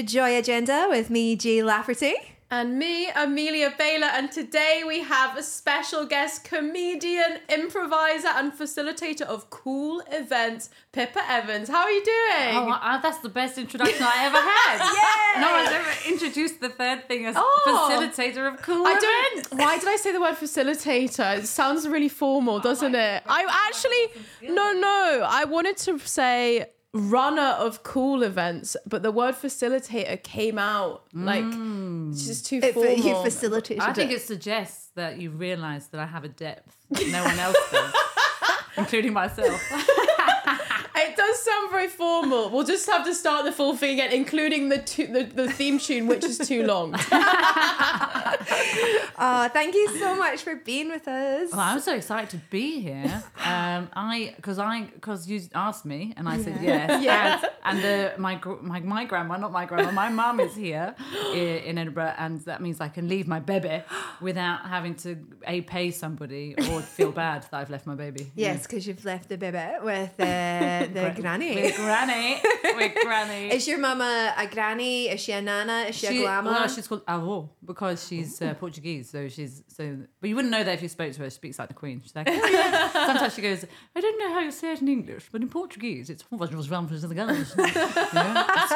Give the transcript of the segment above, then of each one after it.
to Joy Agenda with me, Jay Lafferty. And me, Amelia Bayler, and today we have a special guest, comedian, improviser, and facilitator of cool events, Pippa Evans. How are you doing? Oh, uh, that's the best introduction I ever had. Yeah. No one's ever introduced the third thing as Oh. facilitator of cool I events. don't. Why did I say the word facilitator? It sounds really formal, doesn't it? I actually, no, no. I wanted to say runner of cool events, but the word facilitator came out like it's just too It, formal. you facilitated I think it. it suggests that you realise that I have a depth no one else does, including myself. It does sound very formal. We'll just have to start the full thing again, including the tu- the, the theme tune, which is too long. Oh, thank you so much for being with us. Well, I'm so excited to be here. Um, I because I because you asked me and I said yes. Yeah. And, and the my gr- my my grandma, not my grandma, my mum is here i- in Edinburgh, and that means I can leave my baby without having to a pay somebody or feel bad that I've left my baby. Yes, because you've left the baby with uh, the granny. With granny. With granny. Is your mama a granny? Is she a nana? Is she, a She, grandma? well, she's called avó because she's uh, Portuguese. So she's so, but you wouldn't know that if you spoke to her. She speaks like the Queen. She's like, "Oh, yeah." sometimes she goes, I don't know how you say it in English, but in Portuguese, it's it's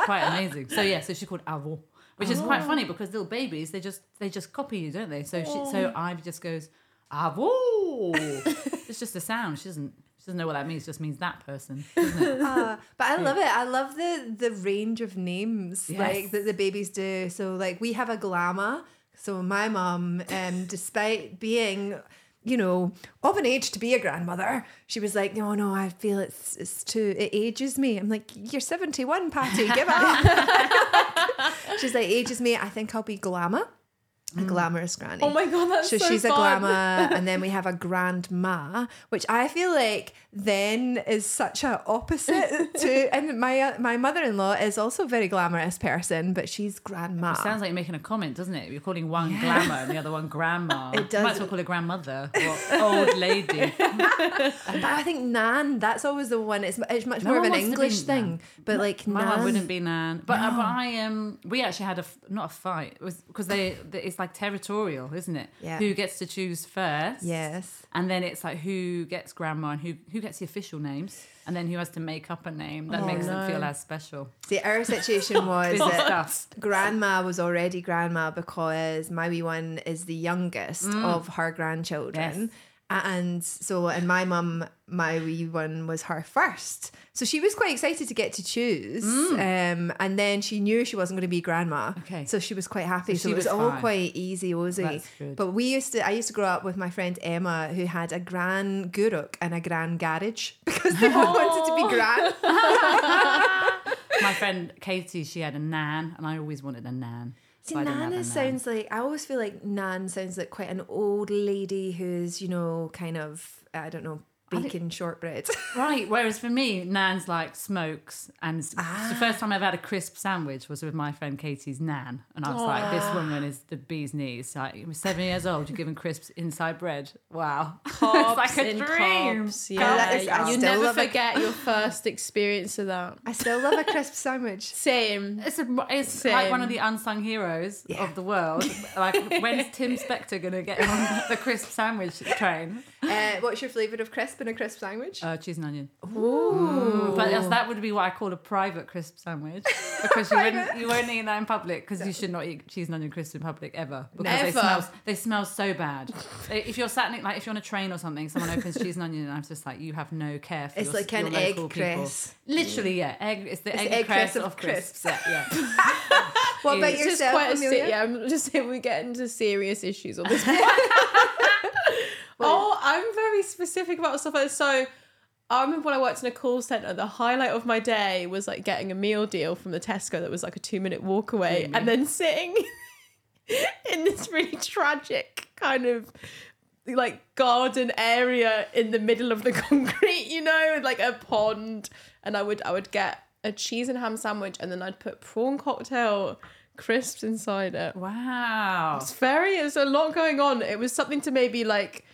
quite amazing. So yeah, so she's called avó, which is quite funny because little babies they just they just copy you, don't they? So she, so Ivy just goes it's just a sound. She doesn't. She doesn't know what that means. It just means that person. doesn't it? Ah, but I love it. I love the the range of names Yes. like that the babies do. So like we have a glamour. So my mum, um, despite being you know of an age to be a grandmother, she was like, no, no, I feel it's it's too it ages me. I'm like, you're 71, Patty, give up. She's like, ages me. I think I'll be glamour. A glamorous granny. oh my god, that's So, so, she's a glamour, and then we have a grandma, which I feel like then is such a opposite to. And my uh, my mother in law is also a very glamorous person, but she's grandma. Sounds like you're making a comment, doesn't it? You're calling one glamour and the other one grandma. It does. You Might as well call her grandmother or old lady. but I think nan, that's always the one. It's, it's much No more of an wants to be English nan. thing, but like My nan. wouldn't be Nan, but, uh, but I um we actually had a not a fight. It was because they, they it's like territorial, isn't it? Yeah. Who gets to choose first? Yes. And then it's like who gets grandma and who who gets the official names, and then who has to make up a name that oh, makes them feel as special. See, our situation was that grandma was already grandma because my wee one is the youngest mm. of her grandchildren. Yes. And so, and my mum, my wee one was her first. So she was quite excited to get to choose. Um, and then she knew she wasn't going to be grandma. Okay. So she was quite happy. So So, she it was, was all quite easy. That's. But we used to, I used to grow up with my friend Emma who had a gran guruk and a gran garage because they both wanted to be gran. My friend Katie, she had a nan, and I always wanted a nan. See, so I didn't have a Nana nan. sounds like I always feel like Nan sounds like quite an old lady who's you know kind of I don't know baking shortbread. Right. Whereas for me, Nan's like smokes, and Ah. the first time I've had a crisp sandwich was with my friend Katie's Nan, and I was like, "This woman is the bee's knees." Like, you were seven years old, you're giving crisps inside bread. Wow, Pops it's like a in dream. pops, that Yeah, is- I you never love it. forget your first experience of that. I still love a crisp sandwich. Same. It's a, it's like one of the unsung heroes Yeah. of the world. Like, when's Tim Spector gonna get on the crisp sandwich train? Uh, what's your flavour of crisp in a crisp sandwich? Uh, cheese and onion. Ooh. But yes, that would be what I call a private crisp sandwich because you wouldn't you won't eat that in public because you should not eat cheese and onion crisps in public ever because they Never. smell they smell so bad. if you're sat in, like if you're on a train or something, someone opens cheese and onion, and I'm just like, you have no care for It's your, like an your egg local people. crisp. Literally, yeah, egg. It's the egg, egg of crisps. Yeah, yeah. What about It's just yourself, quite a Amelia? yeah. I'm just saying we get into serious issues on this. oh, I'm very specific about stuff like this. So I remember when I worked in a call center, the highlight of my day was like getting a meal deal from the Tesco that was like a two minute walk away, Really? and then sitting in this really tragic kind of like garden area in the middle of the concrete, you know, like a pond, and I would I would get a cheese and ham sandwich, and then I'd put prawn cocktail crisps inside it. Wow. It's very there's a lot going on. It was something to maybe like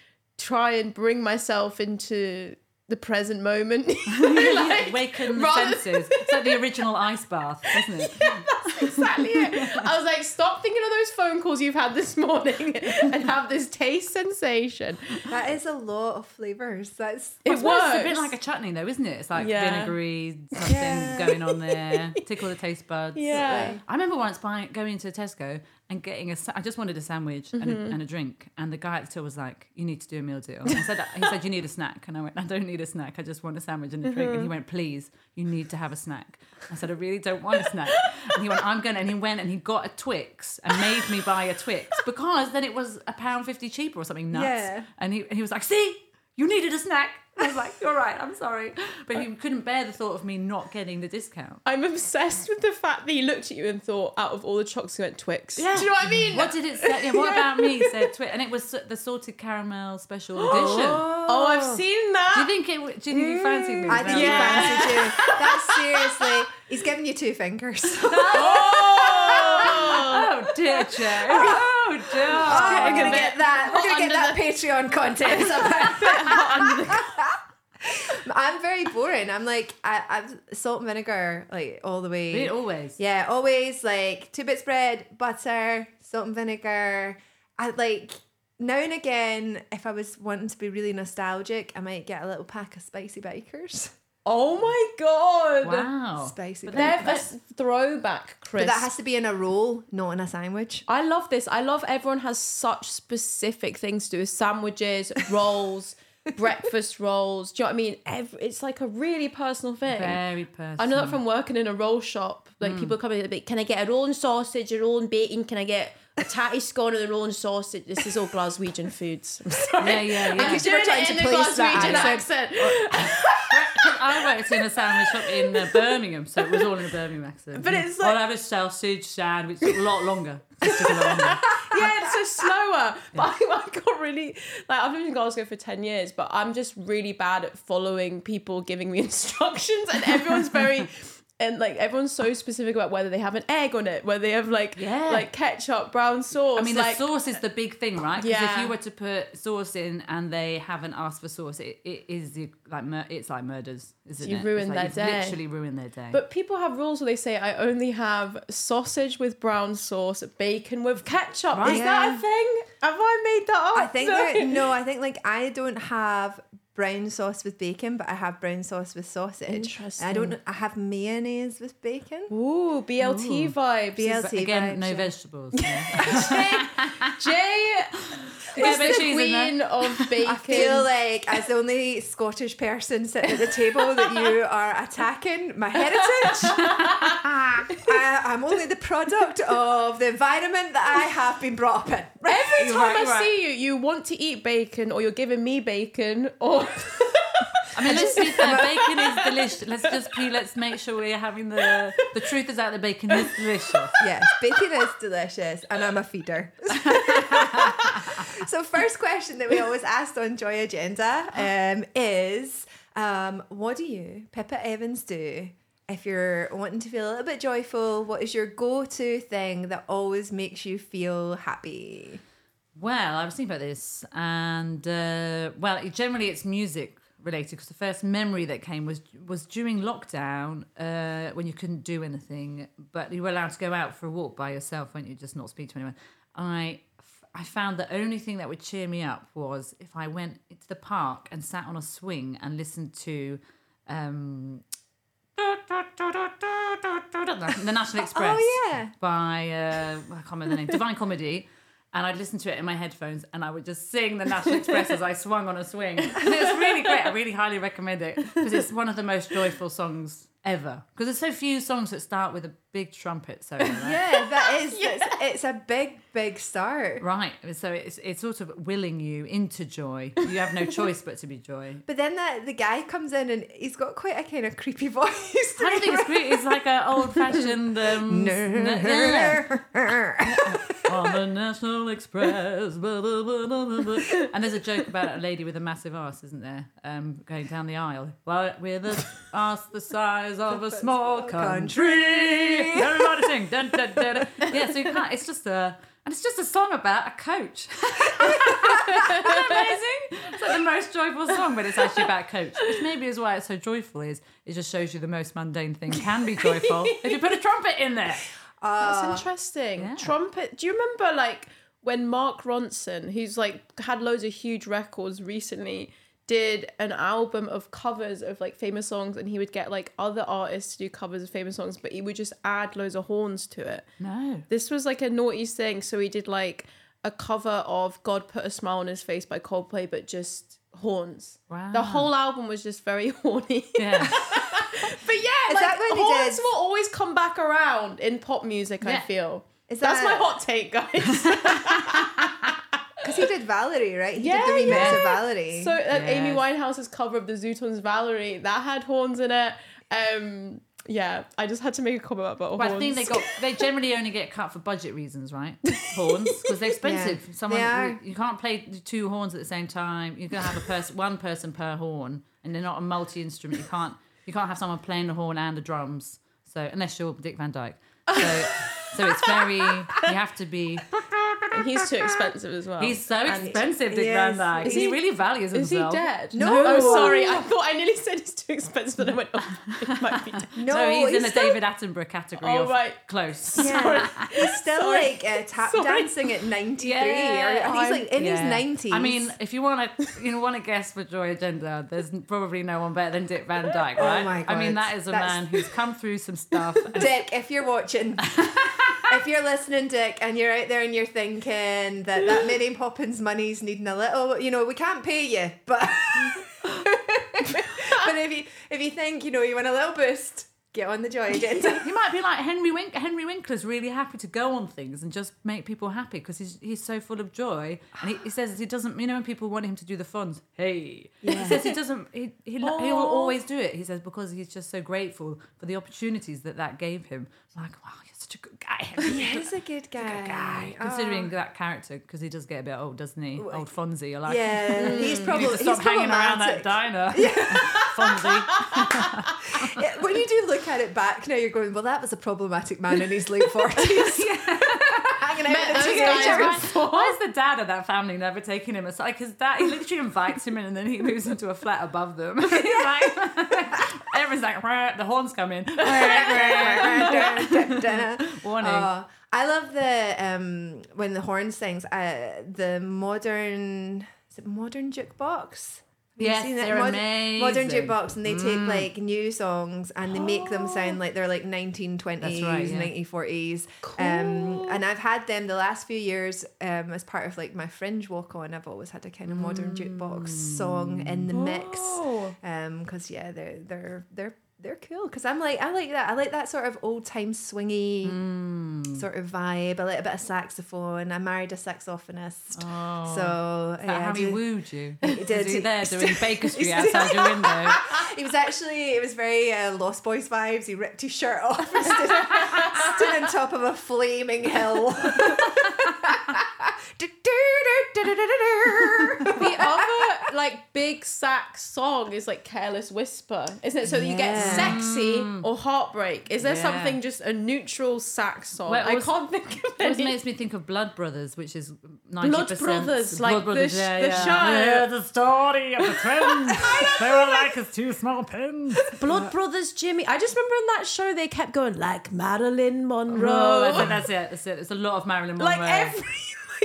try and bring myself into the present moment. Like, Awaken the rather- senses. It's like the original ice bath, isn't it? That's exactly it. I was like, stop thinking of those phone calls you've had this morning and have this taste sensation. That is a lot of flavors. That's It I suppose It's a bit like a chutney, though, isn't it? It's like Yeah. vinegary, something Yeah. going on there, tickle the taste buds. Yeah. I remember once buying, going into Tesco and getting a. sa- I just wanted a sandwich and, Mm-hmm. a, and a drink, and the guy at the till was like, "You need to do a meal deal." I said, "He said you need a snack," and I went, "I don't need a snack. I just want a sandwich and a drink." Mm-hmm. And he went, "Please, you need to have a snack." I said, "I really don't want a snack." And he went, "I'm going," and he went and he got a Twix and made me buy a Twix because then it was a pound fifty cheaper or something nuts. Yeah. And he and he was like, "See." You needed a snack. I was like, "You're right. I'm sorry," but he couldn't bear the thought of me not getting the discount. I'm obsessed with the fact that he looked at you and thought, out of all the chocolates, he went Twix. Yeah. Do you know what I mean? What did it say? Yeah, what about me said Twix? And it was the salted caramel special edition. Oh, I've seen that. Do you think it? Do you think you fancied me? Mm. I think you he Yeah. fancied you. That's seriously. He's giving you two fingers. oh! Oh. oh dear, Joe. Oh dear. we're gonna get that. We're gonna get under that Patreon content somehow. I'm very boring. I'm like I, I've salt and vinegar like all the way. Really, always. Yeah, always like two bits bread, butter, salt and vinegar. I like now and again, if I was wanting to be really nostalgic, I might get a little pack of spicy bakers. oh my god. Wow. Spicy But They're bakers. a throwback, Chris. But that has to be in a roll, not in a sandwich. I love this. I love everyone has such specific things to do. With sandwiches, rolls, breakfast rolls. Do you know what I mean? Every, it's like a really personal thing. Very personal. I know that from working in a roll shop. Like people mm. come in and be, can I get a roll and sausage, a roll and bacon? Can I get a tatty scone and a roll and sausage? This is all Glaswegian foods. I'm sorry. Yeah, yeah, yeah. I'm you were trying to place that accent. I worked in a sandwich shop in uh, Birmingham, so it was all in a Birmingham accent. But it's like, I'll have a sausage sandwich. Took a lot longer. A lot longer. yeah, it's so slower. But I, I got really like I've lived in Glasgow for ten years, but I'm just really bad at following people giving me instructions, and everyone's very. And like everyone's so specific about whether they have an egg on it, whether they have like Yeah. like ketchup, brown sauce. I mean, like, the sauce is the big thing, right? Because if you were to put sauce in and they haven't asked for sauce, it, it is like mur- it's like murders, isn't You it? ruin It's like their you've day. Literally ruin their day. But people have rules where they say I only have sausage with brown sauce, bacon with ketchup. Right. Is that a thing? Have I made that up? I think that, no, I think like I don't have brown sauce with bacon, but I have brown sauce with sausage. And I don't. I have mayonnaise with bacon. Ooh, BLT vibes. BLT. But again, vibes, no yeah. vegetables. yeah. Jay Yeah, is the cheese in there. queen of bacon. I feel like as the only Scottish person sitting at the table that you are attacking my heritage. I, I'm only the product of the environment that I have been brought up in. Every time right, I right. see you, you want to eat bacon, or you're giving me bacon, or I mean, let's be fair. Bacon is delicious. Let's just be. Let's make sure we're having the the truth is out. The bacon is delicious. Yes, bacon is delicious, and I'm a feeder. so, first question that we always asked on Joy Agenda um, is um, what do you, Pippa Evans, do if you're wanting to feel a little bit joyful? What is your go to thing that always makes you feel happy? Well, I was thinking about this, and uh, well, it, generally it's music related because the first memory that came was was during lockdown uh, when you couldn't do anything, but you were allowed to go out for a walk by yourself, weren't you? Just not speak to anyone. I I found the only thing that would cheer me up was if I went into the park and sat on a swing and listened to. Um, the National Express Oh, yeah. by uh, I can't remember the name, Divine Comedy, and I'd listen to it in my headphones, and I would just sing the National Express as I swung on a swing, and it was really great. I really highly recommend it because it's one of the most joyful songs ever. Because there's so few songs that start with a big trumpet solo. Right? Yeah, that is, it's, it's a big, big start. Right, so it's it's sort of willing you into joy. You have no choice but to be joy. But then that the guy comes in and he's got quite a kind of creepy voice. I don't think it's. It's like an old fashioned. Um, No. On the National Express. blah, blah, blah. And there's a joke about a lady with a massive ass, isn't there? Um, going down the aisle. Well, with an ass the size of a small country. Everybody sing. Dun, dun, dun. Yeah, so you can't, it's just a. And it's just a song about a coach. Isn't that amazing? It's like the most joyful song, but it's actually about coach. Which maybe is why it's so joyful. Is it just shows you the most mundane thing can be joyful if you put a trumpet in there. That's ah, interesting. yeah. Trumpet. Do you remember like when Mark Ronson, who's like had loads of huge records recently, did an album of covers of like famous songs, and he would get like other artists to do covers of famous songs, but he would just add loads of horns to it. No. This was like a naughty thing, so he did like a cover of "God Put a Smile on His Face" by Coldplay, but just horns. Wow. The whole album was just very horny. Yeah. But yeah, Is like, that horns did- will always come back around in pop music. I feel. Is That's that- my hot take, guys. Because he did Valerie, right? He Yeah, did the remix yeah. of Valerie. so uh, Amy Yes. Winehouse's cover of the Zutons Valerie that had horns in it. Um, yeah, I just had to make a comment about horns. But horns. I think they got they generally only get cut for budget reasons, right? Horns because they're expensive. Yeah, Someone they you can't play two horns at the same time. You're gonna have a person one person per horn, and they're not a multi instrument. You can't you can't have someone playing the horn and the drums. So unless you're Dick Van Dyke. So so it's very you have to be. And he's too expensive as well. He's so And- expensive, Dick Yes. Van Dyke. Is he, he- really values Is he dead? No. Oh, sorry. I thought I nearly said he's too expensive, but I went, oh, he might be dead. no, No, he's, in the still, David Attenborough category Oh, right. close. Yeah, he's still Sorry. like uh, tap Sorry. dancing at 93. Yeah. or, he's like in his 90s. I mean, if you want to, you want to guess for Joy Agenda, there's probably no one better than Dick Van Dyke, Oh right? my I mean, that is a That's- man who's come through some stuff. and- Dick, if you're watching, if you're listening, Dick, and you're out there and you're thinking that that Mary Poppins money's needing a little, you know, we can't pay you, but but if you if you think you know you want a little boost, get on the joy agenda. he might be like Henry Wink. Henry Winkler's really happy to go on things and just make people happy because he's he's so full of joy. And he, he says he doesn't. You know when people want him to do the Fonz, hey, he says he doesn't. He he, he will oh. always do it. He says because he's just so grateful for the opportunities that that gave him. Like wow, you're such a good guy. Henry. He's a good guy. guy. Considering oh. that character, because he does get a bit old, doesn't he? Old Fonzie. You're like, Yeah, hmm, he's you probably need to stop he's hanging around that diner. Fonzie. Yeah, when you do look at it back now, you're going, well, that was a problematic man in his late forties. Hanging out Met with the those guys teenagers. Why, is the dad of that family never taking him aside? Because dad, he literally invites him in and then he moves into a flat above them. Like, everyone's like, the horns come in. Warning. Oh, I love the um when the horn sings. Uh, the modern is it modern jukebox? Yes, seen that? they're Mod- amazing. Modern jukebox, and they take like new songs and they make them sound like they're like 1920s, That's right, yeah. 1940s. Um, and I've had them the last few years um, as part of like my fringe walk on. I've always had a kind of modern jukebox song in the mix. Oh. Um, because yeah, they're they're they're they're cool. Because I'm like I like that. I like that sort of old time swingy sort of vibe. I like a bit of saxophone. I married a saxophonist, so Is that yeah, how he wooed you? He did. Was he there doing Baker Street outside your window? He was actually it was very uh, Lost Boys vibes. He ripped his shirt off and stood, stood on top of a flaming hill. The other like big sax song is like "Careless Whisper," isn't it? So you get sexy mm. or heartbreak. Is there Yeah. something just a neutral sax song? Well, it I was- can't think of It always makes me think of Blood Brothers, which is 90%. Blood Brothers, like the sh- the yeah. show. Yeah, the story of the twins. they were like as two small pins. Blood Brothers, Jimmy. I just remember in that show they kept going like Marilyn Monroe. Oh, that's it, that's it. That's it. It's a lot of Marilyn Monroe. like every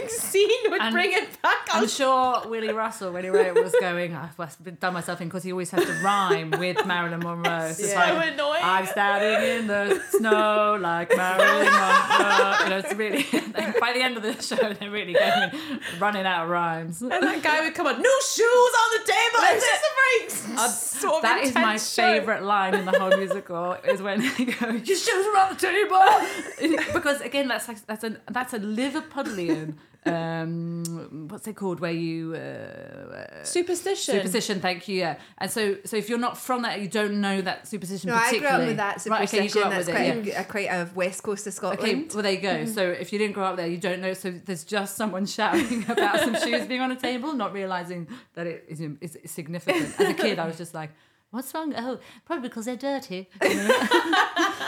scene would And bring it back. I'm sure Willy Russell, when he wrote it, was going, I've done myself in because he always has to rhyme with Marilyn Monroe. It's so like, annoying. I'm standing in the snow like Marilyn Monroe. You know, it's really, by the end of the show, they're really going, running out of rhymes. and that guy would come on, no shoes on the table. It's just a very sort of That is my show. favourite line in the whole musical is when they go, "Your shoes are on the table," because again, that's like, that's a that's a Liverpudlian. Um, what's it called? Where you uh, Superstition. Superstition, thank you. Yeah, and so so if you're not from that, you don't know that superstition. No, I grew up with that superstition. Right, okay, you superstition. grew up That's with quite, it, yeah. a, a, quite a west coast of Scotland. Okay, well there you go. So if you didn't grow up there, you don't know. So there's just someone shouting about some shoes being on a table, not realizing that it is, is significant. As a kid, I was just like, "What's wrong? Oh, probably because they're dirty."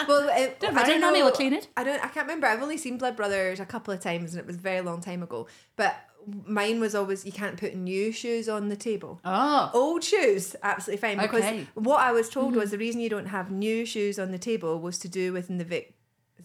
Well, it, Don't I don't know. will clean it. I don't. I can't remember. I've only seen Blood Brothers a couple of times, and it was a very long time ago. But mine was always you can't put new shoes on the table. Oh, Old shoes, absolutely fine. Because Okay. what I was told mm-hmm. was the reason you don't have new shoes on the table was to do with in the Vic,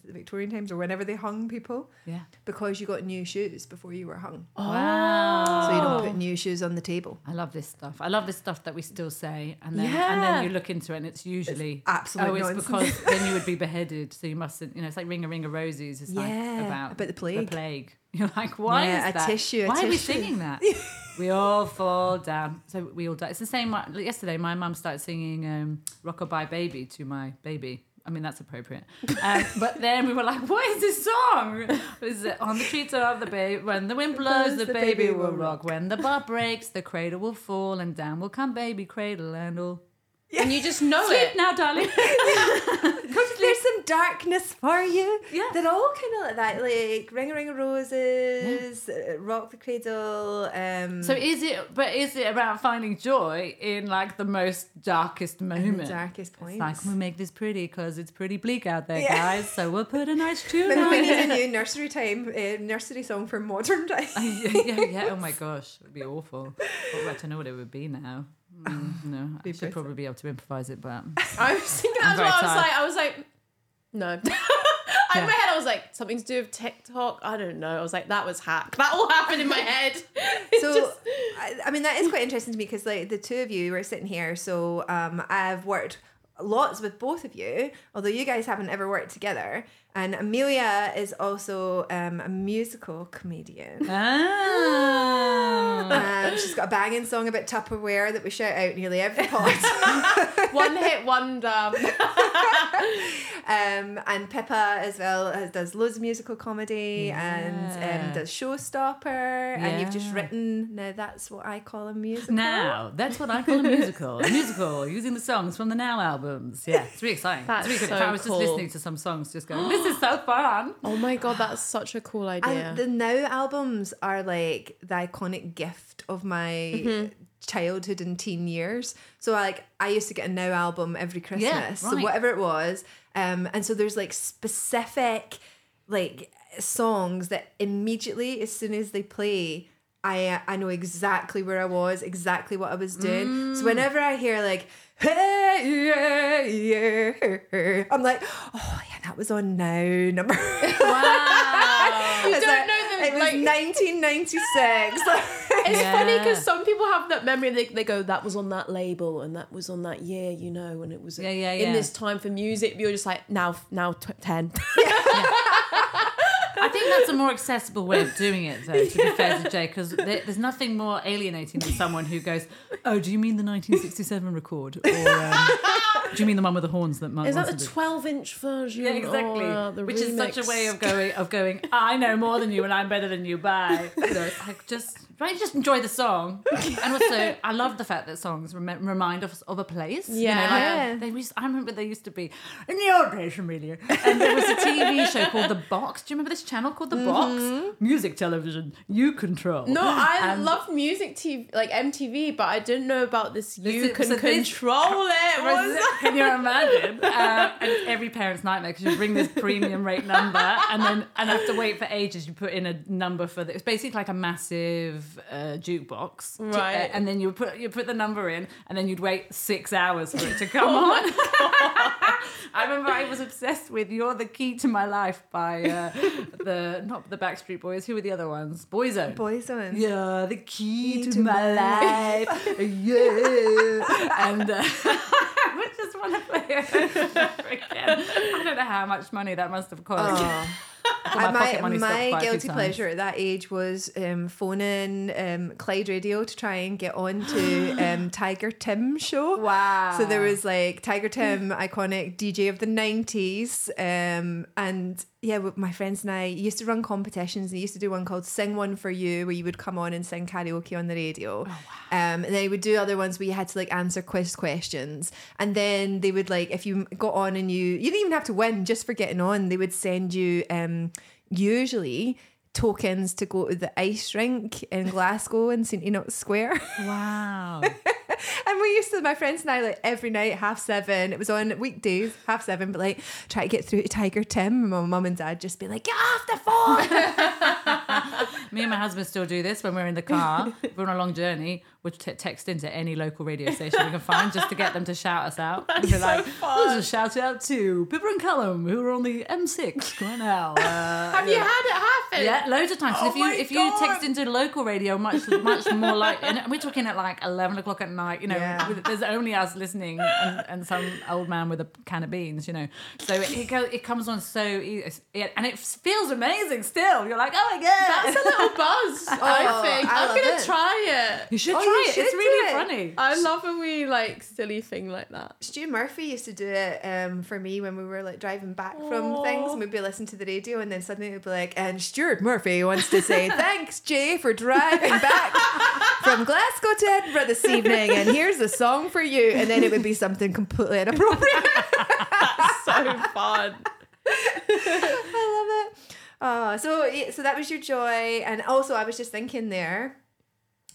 the Victorian times or whenever they hung people, yeah. because you got new shoes before you were hung. Wow. So you don't put new shoes on the table. I love this stuff. I love this stuff that we still say, and then and then you look into it, and it's usually absolute oh, it's nonsense. because then you would be beheaded, so you mustn't. You know, it's like ring a ring of roses. It's like about about the plague. The plague. You're like, why Yeah, is a that? tissue, a why are we tissue. singing that? we all fall down. So we all die. It's the same. like, Yesterday, my mum started singing um, "Rockabye Baby" to my baby. I mean, that's appropriate. Um, but then we were like, what is this song? Is it on the treetop, the baby, when the wind blows, the, baby, will rock. When the bar breaks, the cradle will fall, and down will come baby cradle and all. And you just know Sleep it. now, darling. There's some darkness for you. Yeah. They're all kind of like that, like Ring a Ring of Roses, uh, Rock the Cradle. Um, so is it? But is it about finding joy in like the most darkest moment? the darkest It's points. like we'll make this pretty because it's pretty bleak out there, Yeah. guys. So we'll put a nice tune Maybe on we need a new nursery time, uh, nursery song for modern time. yeah, yeah, yeah. Oh my gosh, it would be awful. I don't know what it would be now. Mm, no, I should probably be able to improvise it, but I was thinking that's what I was tired. like. I was like, no. In Yeah. my head, I was like, something to do with TikTok. I don't know. I was like, that was hack. That all happened in my head. So, just- I, I mean, that is quite interesting to me because, like, the two of you were sitting here. So, um, I've worked lots with both of you, although you guys haven't ever worked together. And Amelia is also um, a musical comedian. ah, Um, she's got a banging song about Tupperware that we shout out nearly every pod. one hit wonder. um, and Pippa as well has, does loads of musical comedy and Yeah. um, does Showstopper. And you've just written now that's what I call a musical. now that's what I call a musical. A musical using the songs from the Now albums. Yeah, it's really exciting. That's it's really good. so if I was cool. just listening to some songs, just going, "This is so fun." Oh my god, that's such a cool idea. And the Now albums are like the iconic gift of my childhood and teen years. So like I used to get a Now album every Christmas. So right. whatever it was. Um and so there's like specific like songs that immediately as soon as they play I I know exactly where I was, exactly what I was doing. Mm. So whenever I hear like hey yeah yeah I'm like, oh yeah, that was on now number Wow. You don't like- know the, It was like- 1996. It's Yeah. funny because some people have that memory. They, they go, "That was on that label, and that was on that year," you know, and it was Yeah, yeah, in this time for music. You're just like now, now tw- ten. I think that's a more accessible way of doing it, though, to be fair to Jay, because there, there's nothing more alienating than someone who goes, Oh, do you mean the 1967 record? Or um, do you mean the one with the horns that Mark Is that the 12 inch version? Yeah, exactly. Or, uh, Which is such a way of going of going. I know more than you, and I'm better than you. Bye. You know, it's like just right, just enjoy the song. And also, I love the fact that songs rem- remind us of a place. you know, like, Yeah. they used, I remember they used to be in the old days, Amelia, and there was a TV show called The Box. Do you remember this channel called The Box? Music television, you control. No, I And- love music TV, like MTV, but I didn't know about this. You is- can so this- control it. Was? Can you imagine? Uh, and every parent's nightmare because you bring this premium rate number and then and have to wait for ages. You put in a number for the, it's basically like a massive uh, jukebox, to- Right. uh, and then you put you put the number in, and then you'd wait six hours for it to come Oh on. I remember I was obsessed with "You're the Key to My Life" by uh, the not the Backstreet Boys. Who were the other ones? Boyzone. Boyzone. You're the key to, my, life. yeah. and uh, I just want to play it again. I don't know how much money that must have cost. Oh. My, my pocket money stopped my quite a few guilty pleasure at that age was um, phoning um, Clyde Radio to try and get on to um, Tiger Tim show. Wow. So there was like Tiger Tim, iconic DJ of the 90s. Um, and yeah, my friends and I used to run competitions. They used to do one called Sing One For You, where you would come on and sing karaoke on the radio. Oh Um, and then they would do other ones where you had to like answer quiz questions. And then they would like, if you got on and you, you didn't even have to win just for getting on, they would send you um, usually tokens to go to the ice rink in Glasgow in St. Enoch's Square. Wow. And we used to, my friends and I, like every night, half seven. It was on weekdays, half seven, but like try to get through to Tiger Tim. And my mum and dad just be like, get off the phone. Me and my husband still do this when we're in the car. if we're on a long journey. We'll t- text into any local radio station we can find just to get them to shout us out. And be like, this is a shout out to Pippa and Callum who are on the M6 right now. Uh, Have you had it happen? Yeah, loads of times. Oh if you if you text into local radio, much much more like, and we're talking at like eleven o'clock at night. You know, Yeah. with, there's only us listening and, and some old man with a can of beans. You know, so it it, go, it comes on so easy, it, and it feels amazing. Still, you're like, oh my god, That's a little buzz, I Oh, think. I I'm gonna it. try it. you should Oh, try you it. should It's really it. funny. I love a wee like silly thing like that. Stu Murphy used to do it um, for me when we were like driving back from things and we'd be listening to the radio and then suddenly it would be like, and Stuart Murphy wants to say, thanks, Jay, for driving back from Glasgow to Edinburgh this evening. And here's a song for you. And then it would be something completely inappropriate. That's so fun. I love it. Oh, so so that was your joy, and also I was just thinking there,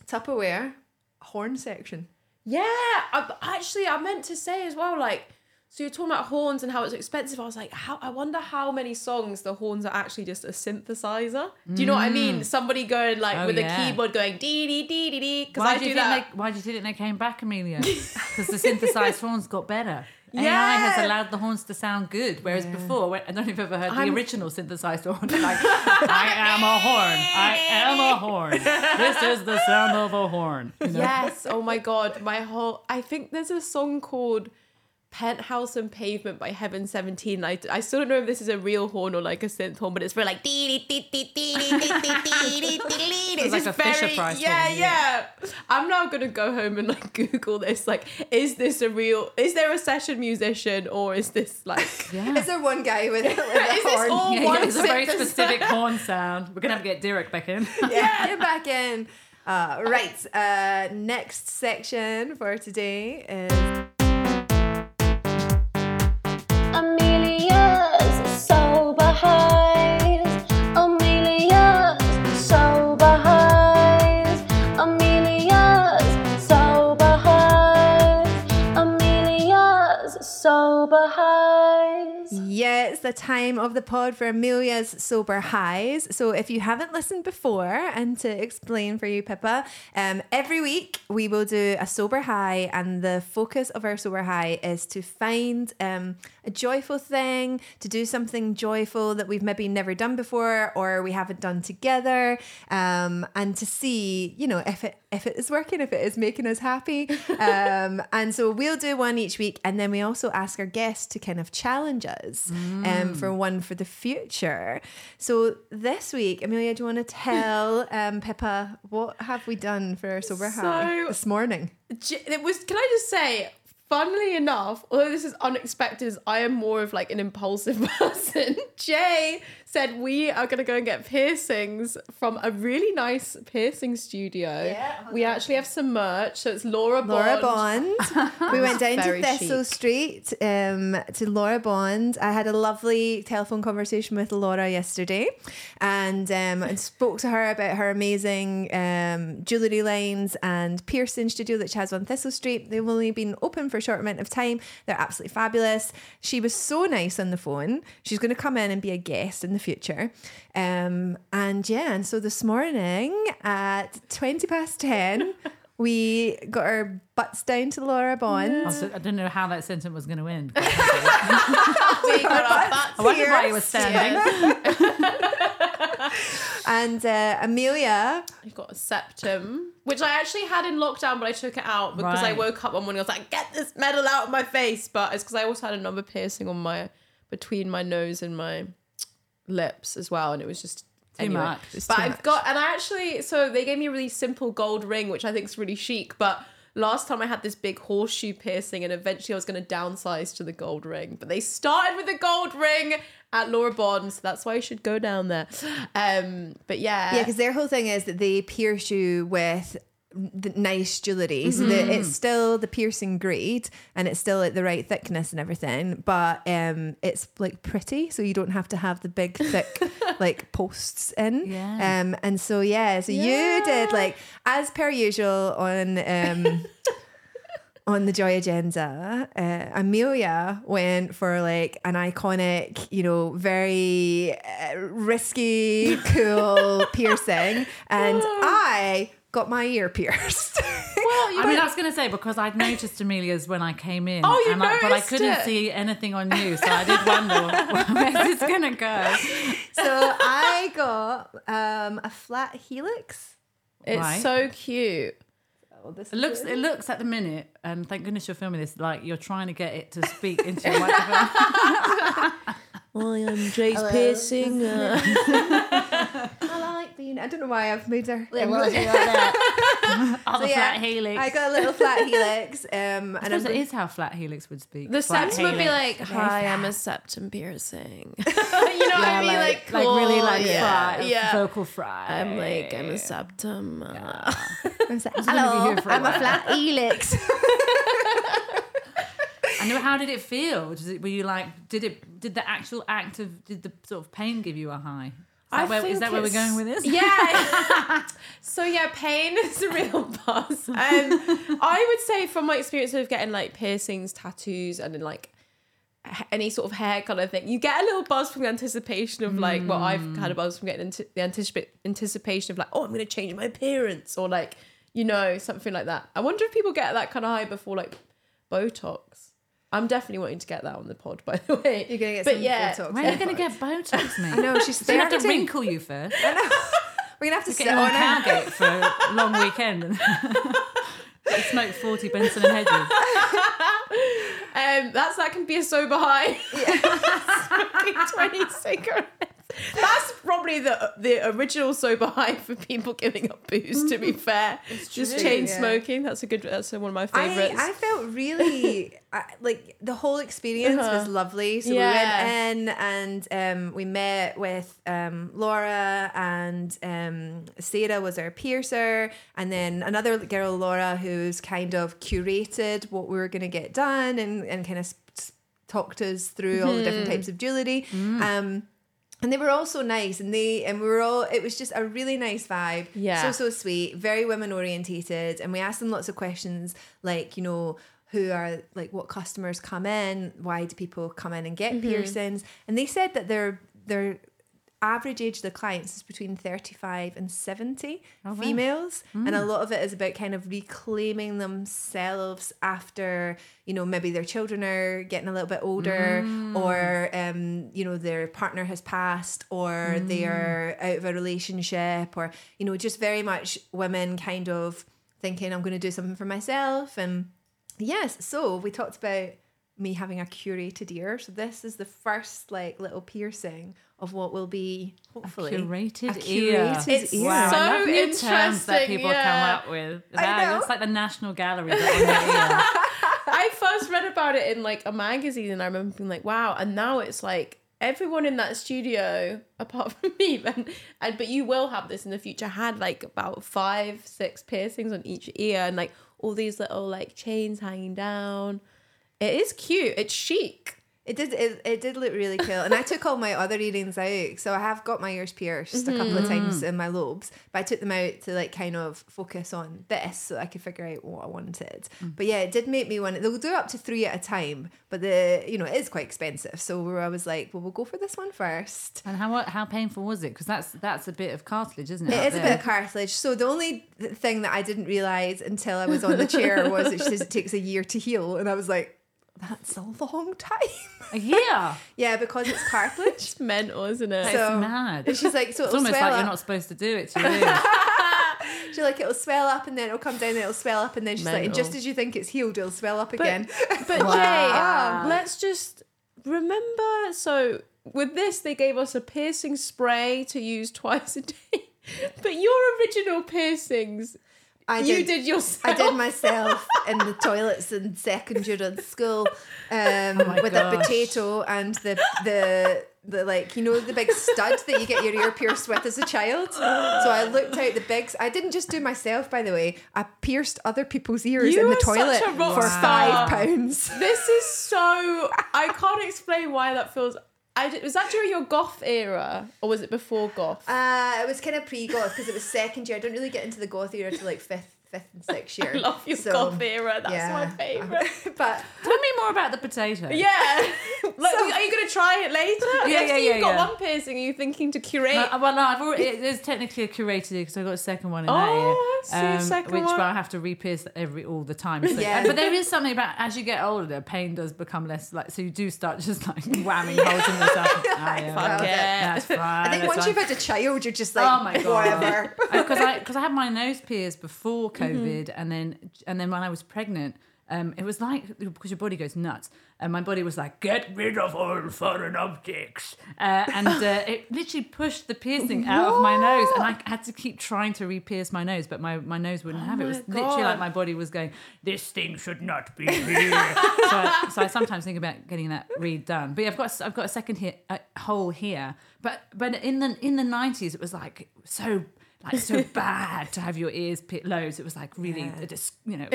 Tupperware horn section. Yeah, I, actually, I meant to say as well, like, so you're talking about horns and how it's expensive. I was like, how? I wonder how many songs the horns are actually just a synthesizer. Do you know what I mean? Mm. Somebody going like Oh, with yeah. a keyboard going dee dee dee dee dee. Because Why I do do you think that. they, why do you think they came back, Amelia? Because the synthesized horns got better. AI Yeah. has allowed the horns to sound good, whereas before, when- I don't know if you've ever heard I'm- the original synthesized horn. Like, I am a horn. I am a horn. This is the sound of a horn. You know? Yes. Oh my god, my whole. I think there's a song called Penthouse and Pavement by Heaven 17. I, I still don't know if this is a real horn or like a synth horn, but it's very like. it's like a very, Fisher Price. Yeah, horn, yeah, yeah. I'm now going to go home and like Google this. Like, is this a real. Is there a session musician or is this like. Yeah. Is there one guy with, with a is horn? This all yeah, one yeah, it's a very specific horn sound. We're going to have to get Derek back in. yeah, get back in. Uh, right. Uh, next section for today is. The time of the pod for Amelia's sober highs. So if you haven't listened before, and to explain for you, Pippa, um, every week we will do a sober high, and the focus of our sober high is to find um, a joyful thing, to do something joyful that we've maybe never done before or we haven't done together, um, and to see, you know, if it if it is working, if it is making us happy. Um, and so we'll do one each week, and then we also ask our guests to kind of challenge us um, for one for the future. So this week, Amelia, do you want to tell um, Pippa what have we done for our sober So- this morning? It was can I just say funnily enough although this is unexpected as i am more of like an impulsive person. Jay said we are going to go and get piercings from a really nice piercing studio Yeah. we actually have some merch so it's laura bond, Laura Bond. we went down to Thistle cheap. Street um, to Laura Bond. I had a lovely telephone conversation with Laura yesterday and, um, and spoke to her about her amazing um, jewellery lines and piercing studio that she has on Thistle Street. They've only been open for a short amount of time. They're absolutely fabulous. She was so nice on the phone. She's going to come in and be a guest in the future. Um, and yeah, and so this morning at 20 past 10, we got our butts down to Laura Bond. Also, I don't know how that sentence was going to end. we got our butts I wondered why Cheers. he was standing. And uh, Amelia, I've got a septum, which I actually had in lockdown, but I took it out because I woke up one morning. I was like, "Get this metal out of my face!" But it's because I also had another piercing on my between my nose and my lips as well, and it was just Too anyway. much. It's But I've much. got, and I actually, so they gave me a really simple gold ring, which I think is really chic. But last time I had this big horseshoe piercing, and eventually I was going to downsize to the gold ring. But they started with the gold ring at Laura Bond, so that's why you should go down there. Um, but yeah, Yeah, because their whole thing is that they pierce you with the nice jewelry, so that it's still the piercing grade and it's still at the right thickness and everything, but um, it's like pretty, so you don't have to have the big thick like posts in. Yeah. Um, and so yeah, so you did like as per usual on um. on the Joy Agenda, uh, Amelia went for like an iconic, you know, very uh, risky, cool piercing, and I got my ear pierced. well, you I mean, I was going to say because I'd noticed Amelia's when I came in. Oh, you and I, But I couldn't it. see anything on you, so I did wonder where's this going to go. so I got um, a flat helix. it's Right. so cute. Oh, this It looks. It looks at the minute, and thank goodness you're filming this. Like you're trying to get it to speak into your microphone. I am Jace piercing. I like being. I don't know why I've made her. Other So, yeah, flat helix. I got a little flat helix, um, and I I'm suppose it is how flat helix would speak. The Flat septum would be like, "Hi, I'm a septum piercing." you know what I Yeah, mean? Like, like, like really like yeah, fry, yeah. vocal fry. I'm like, I'm a septum. uh, I'm like, gonna be hello, here for a I'm a while." flat helix. How did it feel? It, were you like? Did it? Did the actual act of? Did the sort of pain give you a high? Is that, where, is that where we're going with this? Yeah. so yeah, pain is a real buzz. Um, I would say from my experience of getting like piercings, tattoos, and then like any sort of hair kind of thing, you get a little buzz from the anticipation of like, well, I've had a buzz from getting into the anticipa- anticipation of like, oh, I'm gonna change my appearance, or like, you know, something like that. I wonder if people get that kind of high before like Botox. I'm definitely wanting to get that on the pod, by the way. You're gonna get but some yeah, Botox. Where are you going to get Botox, mate? I know she's So you have to starting. wrinkle you first. I know. We're gonna have to Get sit you on on her. Cowgate for a long weekend and smoke 40 Benson and Hedges. Um, that's that can be a sober high. Smoking Twenty cigarettes. That's probably the the original sober high for people giving up booze. To be fair, just true, chain yeah. smoking. That's a good. That's one of my favorites. I felt really I, like the whole experience Uh-huh. was lovely. So Yeah. we went in and um, we met with um, Laura and um, Sarah was our piercer, and then another girl, Laura, who's kind of curated what we were going to get done and, and kind of talked us through all the different Mm-hmm. types of jewelry. Um, and they were all so nice, and they and we were all. It was just a really nice vibe. Yeah. So so sweet, very women orientated, and we asked them lots of questions like you know who are like what customers come in, why do people come in and get Mm-hmm. piercings, and they said that their their average age of the clients is between 35 and 70 Oh, wow. females and Mm. a lot of it is about kind of reclaiming themselves after you know maybe their children are getting a little bit older Mm. or um you know their partner has passed or they Mm. are out of a relationship or you know just very much women kind of thinking i'm going to do something for myself and yes so we talked about me having a curated ear so this is the first like little piercing of what will be hopefully Curated a ear. curated It's ear. Wow, So I love new terms that people yeah. come up with. I That- know. It's like the National Gallery. but on your ear. I first read about it in like a magazine, and I remember being like, "Wow!" And now it's like everyone in that studio, apart from me, and but you will have this in the future. Had like about five, six piercings on each ear, and like all these little like chains hanging down. It is cute. It's chic. It did. It, it did look really cool, and I took all my other earrings out. So I have got my ears pierced a couple of mm-hmm. times in my lobes, but I took them out to like kind of focus on this, so I could figure out what I wanted. Mm. But yeah, it did make me want. It. They'll do up to three at a time, but the you know it is quite expensive. So I was like, well, we'll go for this one first. And how how painful was it? Because that's that's a bit of cartilage, isn't it? It is is a bit of cartilage. So the only thing that I didn't realize until I was on the chair was it says it takes a year to heal, and I was like, that's a long time. Yeah. yeah, because it's cartilage. It's mental, isn't it? It's So- mad. And she's like, so It's it'll almost swell like up. you're not supposed to do it to you. She's like, it'll swell up and then it'll come down and it'll swell up and then she's like, and just as you think it's healed, it'll swell up again. But Wow. Jay, let's just remember. So with this, they gave us a piercing spray to use twice a day. But your original piercings, I you did yourself. I did myself in the toilets in second year of school um, my with a potato and the the the like you know the big stud that you get your ear pierced with as a child. So I looked out the bigs. I didn't just do myself, by the way. I pierced other people's ears You in the toilet for star. five pounds. This is so. I can't explain why that feels. I was that during your goth era or was it before goth? Uh, it was kind of pre-goth because it was second year. I don't really get into the goth era till like fifth, fifth and sixth year. I love your So, goth era. That's yeah. my favorite. but Tell me more about the potato. Yeah. like, So- are you going to try it later? Yeah, Next yeah, yeah, You've got yeah. one piercing. Are you thinking to curate? Uh, well, no, I've already. It, there's technically a curated because I got a second one in Oh, that year, I see, second which one. I have to re-pierce every all the time. So, Yeah. but there is something about as you get older, pain does become less like. So you do start just like whamming holes in yourself. Ah, yeah, Fuck well, it. That's fine. I think that's once fine. you've had a child, you're just like, Oh my god! whatever. Because I because I had my nose pierced before Mm-hmm. COVID, and then and then when I was pregnant, um, it was like because your body goes nuts, and my body was like, get rid of all foreign objects, uh, and uh, it literally pushed the piercing out of my nose, and I had to keep trying to re-pierce my nose, but my, my nose wouldn't have it. It was Oh my literally like my body was going, this thing should not be here. so, I, so I sometimes think about getting that redone. But yeah, I've got I've got a second here, a hole here. But but in the in the nineties, it was like so like so bad to have your ears pit loads. It was like really, a dis- you know,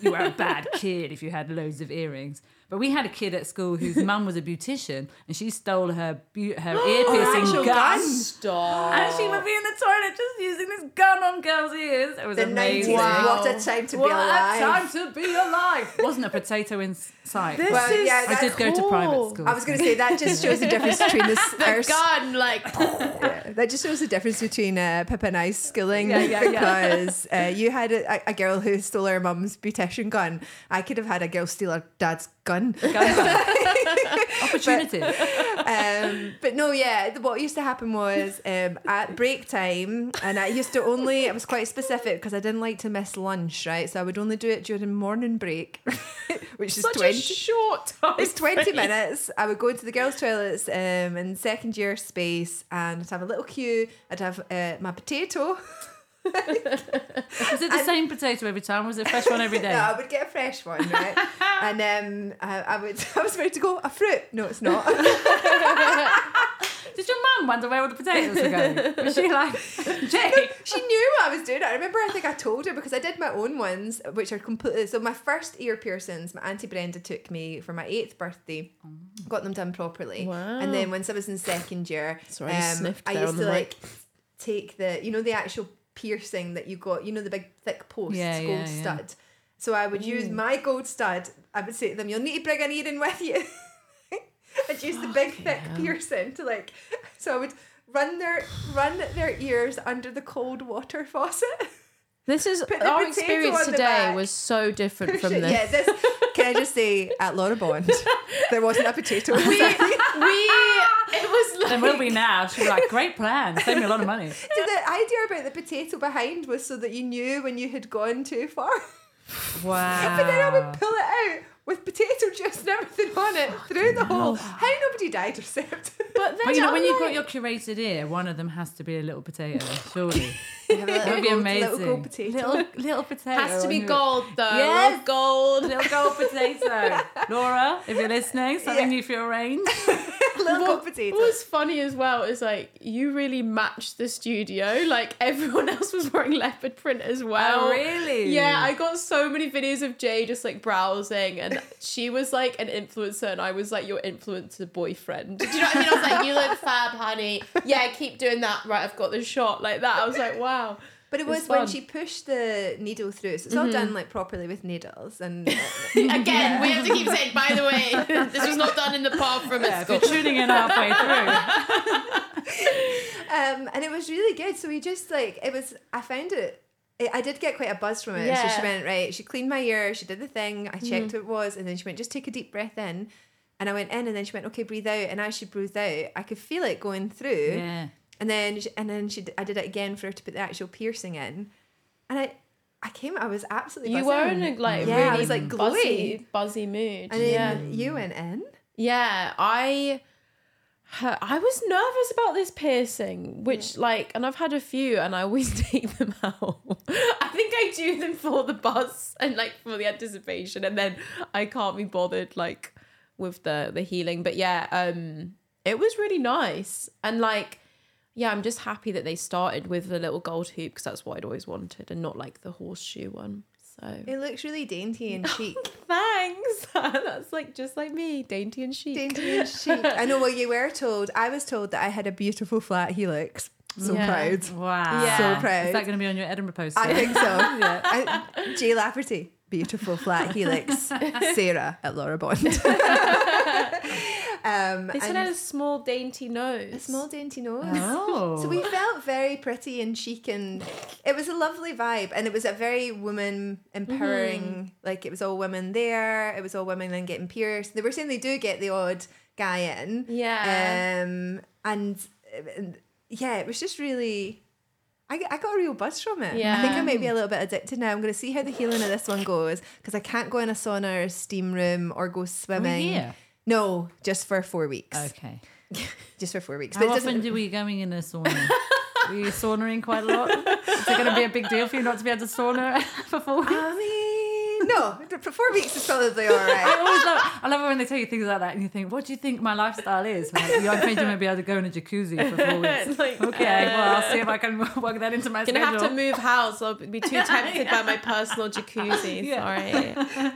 you were a bad kid if you had loads of earrings. But we had a kid at school whose mum was a beautician, and she stole her bu- her ear piercing gun. gun? Stop. And she would be in the toilet just using this gun on girls' ears. It was The amazing. 90s, Wow. what a time to What be alive. What a time to be alive! Wasn't a potato in sight. This Well, is yeah, I did go to private school. I was going to say that just shows the difference between this. The our- gun, like, yeah, that just shows the difference between uh, Pippa and I's schooling Yeah, yeah, yeah. because uh, you had a, a girl who stole her mum's beautician gun. I could have had a girl steal her dad's gun. Opportunity. um, but no, yeah, what used to happen was um, at break time, and I used to only, I was quite specific because I didn't like to miss lunch, right? So I would only do it during morning break, which is such 20. a short time. It's 20 frame. minutes. I would go into the girls' toilets um, in second year space and I'd have a little queue. I'd have uh, my potato. Was it the same potato every time? Was it a fresh one every day? No, I would get a fresh one, right? and um, I, I would. I was ready to go a fruit. No, it's not. Did your mum wonder where all the potatoes were going? Was she like, Jay? she knew what I was doing. I remember. I think I told her because I did my own ones, which are completely. So my first ear piercings, my auntie Brenda took me for my eighth birthday. Got them done properly. Wow. And then once I was in second year, Sorry, I um, I used to like take the you know the actual piercing that you got you know the big thick post Yeah, gold yeah, yeah. stud? So I would use mm. my gold stud I would say to them you'll need to bring an earring with you. I'd use the big thick piercing to like so I would run their run their ears under the cold water faucet This is Put the our potato experience on the today back. was so different from this. yeah this can I just say at Laura Bond there wasn't a potato we, we, it was like There will be now. She'll be like, great plan. Save me a lot of money. so the idea about the potato behind was so that you knew when you had gone too far Wow. But then I would pull it out with potato juice and everything on it through the hole. How nobody died except. But then But you know, when you've got unlike- your curated ear, one of them has to be a little potato, surely. That That would be amazing. Little gold potato. Little, little potato. has to be gold though. Yes. Love gold. Little gold potato. Laura, if you're listening, something new for your range. little gold potato. What was funny as well is like you really matched the studio. Like everyone else was wearing leopard print as oh, well. Oh, really? Yeah, I got so many videos of Jay just like browsing, and she was like an influencer, and I was like your influencer boyfriend. Do you know what I mean? I was like, you look fab, honey. Yeah, keep doing that. Right, I've got the shot like that. I was like, wow. But it was when fun. Mm-hmm. she pushed the needle through. So it's all done like properly with needles. And Again, we have to keep saying, by the way, this was not done in the bathroom Yeah, at school. you're tuning in halfway through. um, and it was really good. So we just like it was. I found it. I I did get quite a buzz from it. So she Mm-hmm. went right. She cleaned my ear. She did the thing. I checked what it was, and then she went just take a deep breath in. And I went in, and then she went okay, breathe out. And as she breathed out, I could feel it going through. Yeah. And then she, and then she I did it again for her to put the actual piercing in, and I I came I was absolutely You were in a like Yeah, I was, like, buzzy, glowy. buzzy mood. and yeah. you went in. Yeah, I I was nervous about this piercing, which like, and I've had a few, and I always take them out. I think I do them for the buzz and like for the anticipation, and then I can't be bothered like with the the healing. But yeah, um, it was really nice, and like, yeah, I'm just happy that they started with the little gold hoop because that's what I'd always wanted, and not like the horseshoe one. So It looks really dainty and chic. thanks. that's like just like me, dainty and chic. dainty and chic. I know what you were told. I was told that I had a beautiful flat helix. So Yeah. proud. Wow. Yeah. So proud. Is that going to be on your Edinburgh poster? I think so. yeah. I, Jay Lafferty, beautiful flat helix. Sarah at Laura Bond. Um, They said and I had a small dainty nose. a small dainty nose. Oh. So we felt very pretty and chic, and it was a lovely vibe, and it was a very woman empowering. Mm-hmm. Like it was all women there. It was all women then getting pierced. They were saying they do get the odd guy in. Yeah. Um, and uh, yeah, it was just really. I, got- I got a real buzz from it. Yeah. I think I Yeah. might be a little bit addicted now. I'm going to see how the healing of this one goes because I can't go in a sauna or steam room or go swimming. year? No, just for four weeks. Okay. Just for four weeks. How it doesn't- often do we going in a sauna? Were you saunaing quite a lot? Is it going to be a big deal for you not to be able to sauna for four weeks? I mean, no, for four weeks is probably all I right. always love, I love it when they tell you things like that and you think, what do you think my lifestyle is? Like, you're afraid you're going to be able to go in a jacuzzi for four weeks. Like, Okay, uh, well, I'll see if I can work that into my schedule. You're Gonna schedule. have to move house. I'll be too tempted by my personal jacuzzi. Yeah. Sorry.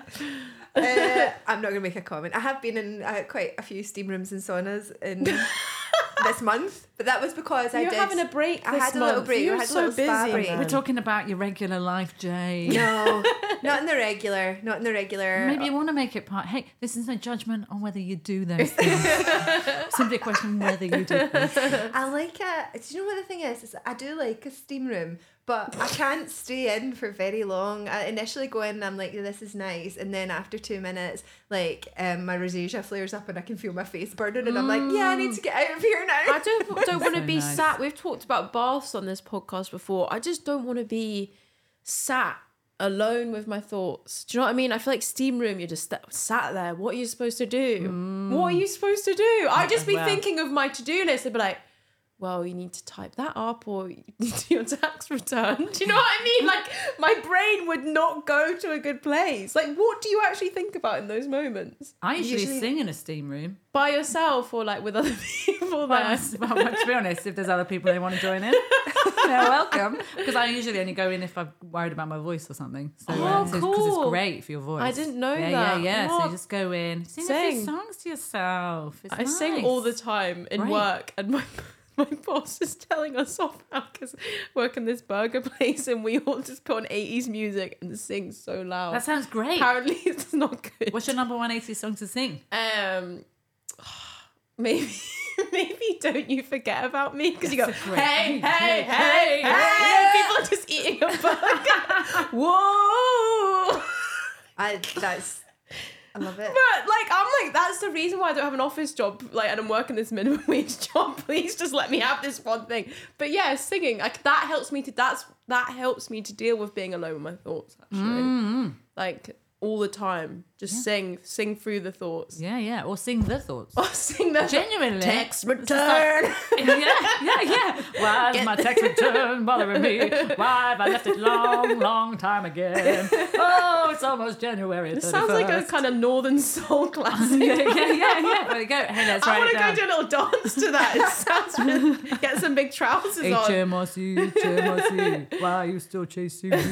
Uh, I'm not going to make a comment. I have been in uh, quite a few steam rooms and saunas in this month, but that was because I You're did. having a break. I this had a little month. break. You're had a so little spa busy. break. We're talking about your regular life, Jay. no, not in the regular. Not in the regular. Maybe you want to make it part. Hey, this is no judgment on whether you do those things. Simply a question whether you do them. I like it. Do you know what the thing is? is I do like a steam room, but I can't stay in for very long. I initially go in and I'm like, this is nice, and then after two minutes, like um, my rosacea flares up and I can feel my face burning, and I'm like, yeah, I need to get out of here now. I don't don't want to So be nice. sat. We've talked about baths on this podcast before. I just don't want to be sat alone with my thoughts. Do you know what I mean? I feel like steam room. You're just st- sat there. What are you supposed to do? What are you supposed to do? I'd just be Well. thinking of my to do list. I'd be like. Well, you need to type that up or you do your tax return. Do you know what I mean? Like, my brain would not go to a good place. Like, what do you actually think about in those moments? I usually, Usually- sing in a steam room. By yourself or like with other people Well, there? well, to be honest, if there's other people they want to join in, they're welcome. Because I usually only go in if I'm worried about my voice or something. So, Oh, uh, so- 'cause it's great for your voice. I didn't know yeah, that. Yeah, yeah, So What? you just go in, sing, a Sing. few songs to yourself. It's I sing all the time in Great. work, and my my boss is telling us off now because work in this burger place, and we all just put on eighties music and sing so loud. That sounds great. Apparently, it's not good. What's your number one 80s song to sing? um, maybe maybe don't you forget about me because you go a hey hey Hey, hey hey. People are just eating a burger. Whoa. I that's I love it. But like I'm like that's the reason why I don't have an office job like and I'm working this minimum wage job. Please just let me have this one thing. But yeah, singing like that helps me to that's that helps me to deal with being alone with my thoughts actually. Mm-hmm. Like all the time, just sing sing through the thoughts. Yeah, yeah. Or sing the thoughts. Or sing the Genuinely. text return. like- yeah, yeah, yeah. Why is my text return bothering me? Why have I left it long, long time again? Oh, it's almost January. It sounds like a kind of northern soul classic. yeah, yeah, yeah, yeah. There we go. Hey, let's I want to go do a little dance to that. It sounds really, get some big trousers on. HMRC, HMRC. Why are you still chasing me?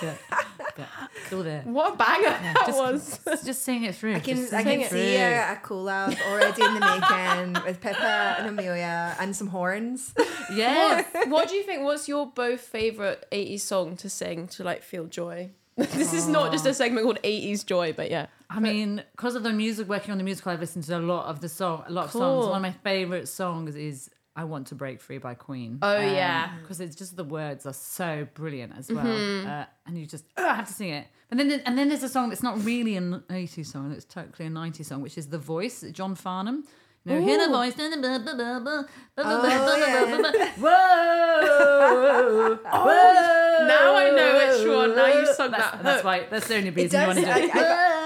Yeah, yeah. Yeah. Still there. What a banger that just- was. Just, just sing it through. I can Just I can it see through. a, a collab already in the making with Pippa and Amelia and some horns. Yeah. what do you think? What's your both favorite 80s song to sing to like feel joy? this is not just a oh. segment called 80s joy, but yeah. I mean, because of the music, working on the musical, I've listened to a lot of the song, a lot of songs. One of my favorite songs is "I Want to Break Free" by Queen. Oh, yeah. because it's just the words are so brilliant as well, Mm-hmm. uh, and you just oh, I have to sing it. But then, and then there's a song that's not really an '80s song; it's totally a '90s song, which is "The Voice," John Farnham. You know, hear the Ooh. voice. Whoa, Oh, yeah. whoa, whoa, now I know which one. Now you sung That's, that. that's hook. why. That's the only reason you want to do it. I- I-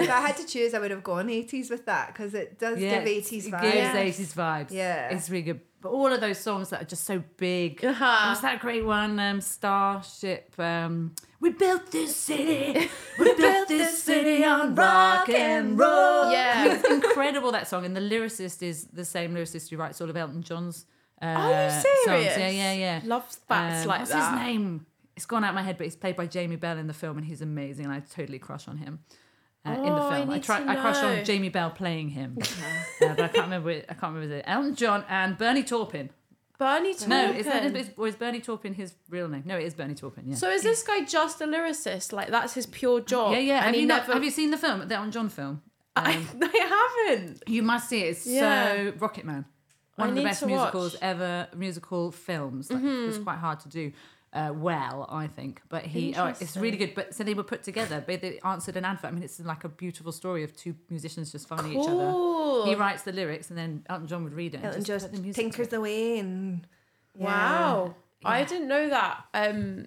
if I had to choose, I would have gone 80s with that because it does give 80s vibes. it gives Yes. 80s vibes. Yeah. It's really good. But all of those songs that are just so big. Uh-huh. What's that great one? Um, Starship. Um, we built this city. We built this city on rock and roll. Yeah. It's incredible that song. And the lyricist is the same lyricist who writes all of Elton John's uh, Are you songs. serious? Yeah, yeah, yeah. Love facts Um, like what's that. his name? It's gone out of my head, but he's played by Jamie Bell in the film, and he's amazing. And I totally crush on him uh, in the Oh, I film. I, try, to I crush on Jamie Bell playing him, uh, but I can't remember. It, I can't remember it. Elton John and Bernie Taupin. Bernie Taupin. No, is that or is Bernie Taupin his real name? No, it is Bernie Taupin. Yeah. So is this guy just a lyricist? Like that's his pure job? yeah, yeah. Have you, not, have you seen the film, the Elton John film? I, Um, I haven't. you must see it. It's Yeah. so Rocket Man. One I of the best musicals watch. Mm-hmm. ever, musical films. Like, It was quite hard to do uh, well, I think. But he, oh, it's really good. But so they were put together. But they answered an advert. I mean, it's like a beautiful story of two musicians just finding each other. Cool. He writes the lyrics, and then Elton John would read it. and Elton just just the music tinkers it. away and Wow. I didn't know that. Um,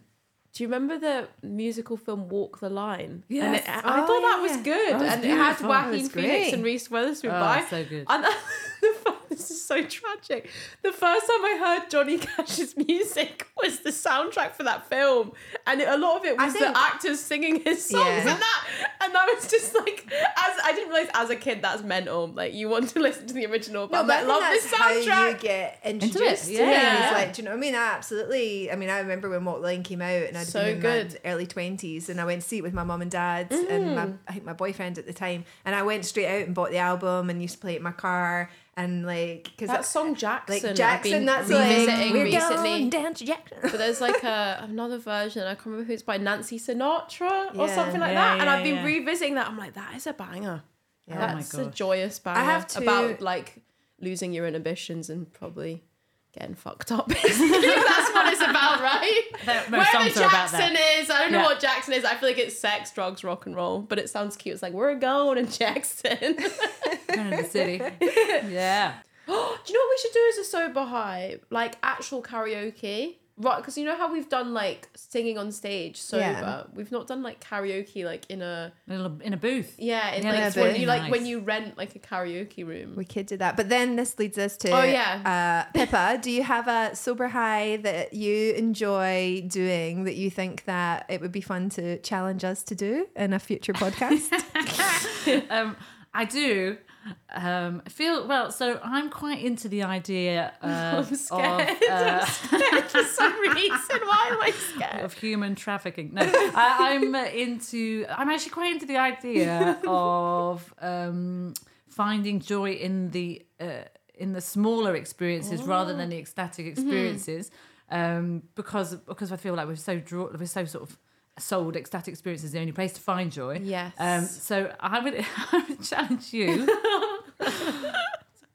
do you remember the musical film Walk the Line? Yeah, Yes. it, I Oh, thought that was good. That was and it had beautiful. Joaquin Phoenix and Reese Witherspoon Oh, by. so good. And the fir- this is so tragic. The first time I heard Johnny Cash's music was the soundtrack for that film, and it, a lot of it was think- the actors singing his songs Yeah. and that. And I was just like, as I didn't realize as a kid that's mental. Like you want to listen to the original, but No, I'm but like, I love this that's how you soundtrack. get introduced Yeah. Yeah. Like, do you know what I mean? Absolutely. I mean, I remember when Walk Line came out, and I'd So been in good. my early twenties, and I went to see it with my mum and dad, and my, mm. I think my boyfriend at the time, and I went straight out and bought the album and used to play it in my car, and like because That song Jackson, like I've Jackson, been that's like revisiting we're recently. going down to Jackson. But there's like a another version. I can't remember who it's by Nancy Sinatra or Yeah. something like Yeah, that. and I've been revisiting that. I'm like, that is a banger. Oh my That's a joyous banger. I have to- about like losing your inhibitions and probably getting fucked up. That's what it's about, right? Most Wherever songs are about Jackson is, I don't know Yeah. what Jackson is. I feel like it's sex, drugs, rock and roll, but it sounds cute. It's like we're going to Jackson. Going to the city. Yeah. Do you know what we should do as a sober high? Like actual karaoke. Right, because you know how we've done like singing on stage sober. Yeah. We've not done like karaoke like in a In a, in a booth. yeah, in Yeah, like that's when really you like nice. when you rent like a karaoke room. We could do that. But then this leads us to Oh, yeah. uh, Pippa, do you have a sober high that you enjoy doing that you think that it would be fun to challenge us to do in a future podcast? um, I do um, I feel well. So I'm quite into the idea uh, I'm of, scared. uh, For some reason, why am I scared? of human trafficking. No, I, I'm uh, into. I'm actually quite into the idea of um, finding joy in the uh, in the smaller experiences rather than the ecstatic experiences, um, because because I feel like we're so draw, we're so sort of sold ecstatic experience is the only place to find joy. Yes. Um, so I would, I would challenge you to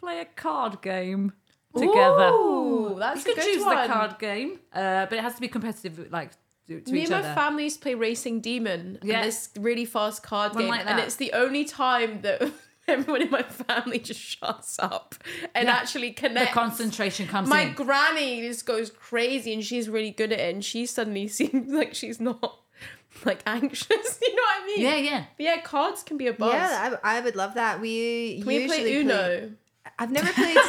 play a card game together. Ooh, that's you a can good choose one. the card game, uh, but it has to be competitive, like to, to Me and my other. family used to play Racing Demon. Yeah. And this really fast card One game. like and it's the only time that everyone in my family just shuts up and Yeah. actually the concentration comes my in. granny just goes crazy and she's really good at it and she suddenly seems like she's not like anxious. You know what I mean? yeah, yeah. But yeah, cards can be a buzz. yeah, I, I would love that. We can we usually play Uno? I've never played.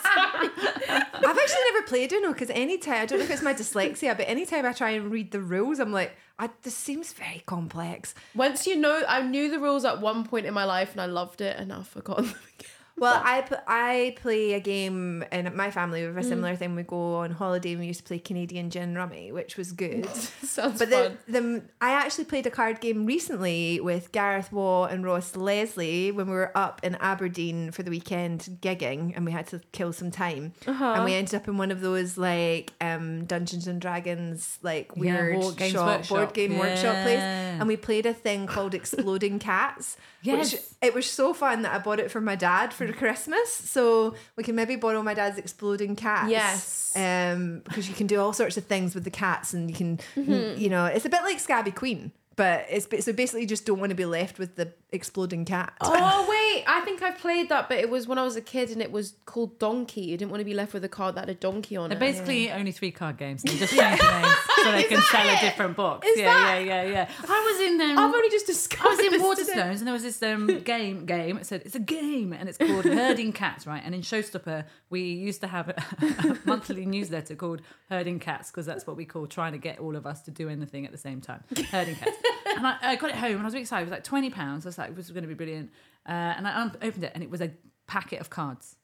I've actually never played Uno because anytime I don't know if it's my dyslexia, but anytime I try and read the rules, I'm like, I, this seems very complex. Once you know, I knew the rules at one point in my life and I loved it and I've forgotten them again. Well, I, I play a game in my family with a Mm. similar thing. We go on holiday and we used to play Canadian gin rummy, which was good. Sounds But fun. the, the I actually played a card game recently with Gareth Waugh and Ross Leslie when we were up in Aberdeen for the weekend gigging and we had to kill some time. Uh-huh. And we ended up in one of those like um, Dungeons and Dragons like weird board games shop, workshop. board game workshop place. And we played a thing called Exploding Cats. Which Yes. it was so fun that I bought it for my dad for Christmas. So we can maybe borrow my dad's exploding cats. Yes. Um, because you can do all sorts of things with the cats, and you can, Mm-hmm. you know, it's a bit like Scabby Queen, but it's so basically you just don't want to be left with the exploding cat. Oh wait, I think I played that, but it was when I was a kid and it was called Donkey. You didn't want to be left with a card that had a donkey on They're it. basically only three card games. and You just change the names. so they can sell a different box. Is yeah, that- yeah, yeah, yeah. I was in um, I've only just discussed I was in Waterstones today. and there was this um, game. Game. It said it's a game and it's called Herding Cats, right? And in Showstopper, we used to have a, a monthly newsletter called Herding Cats because that's what we call trying to get all of us to do anything at the same time. Herding Cats. And I, I got it home and I was really excited. It was like twenty pounds. I was like, this is going to be brilliant. Uh, and I opened it and it was a packet of cards.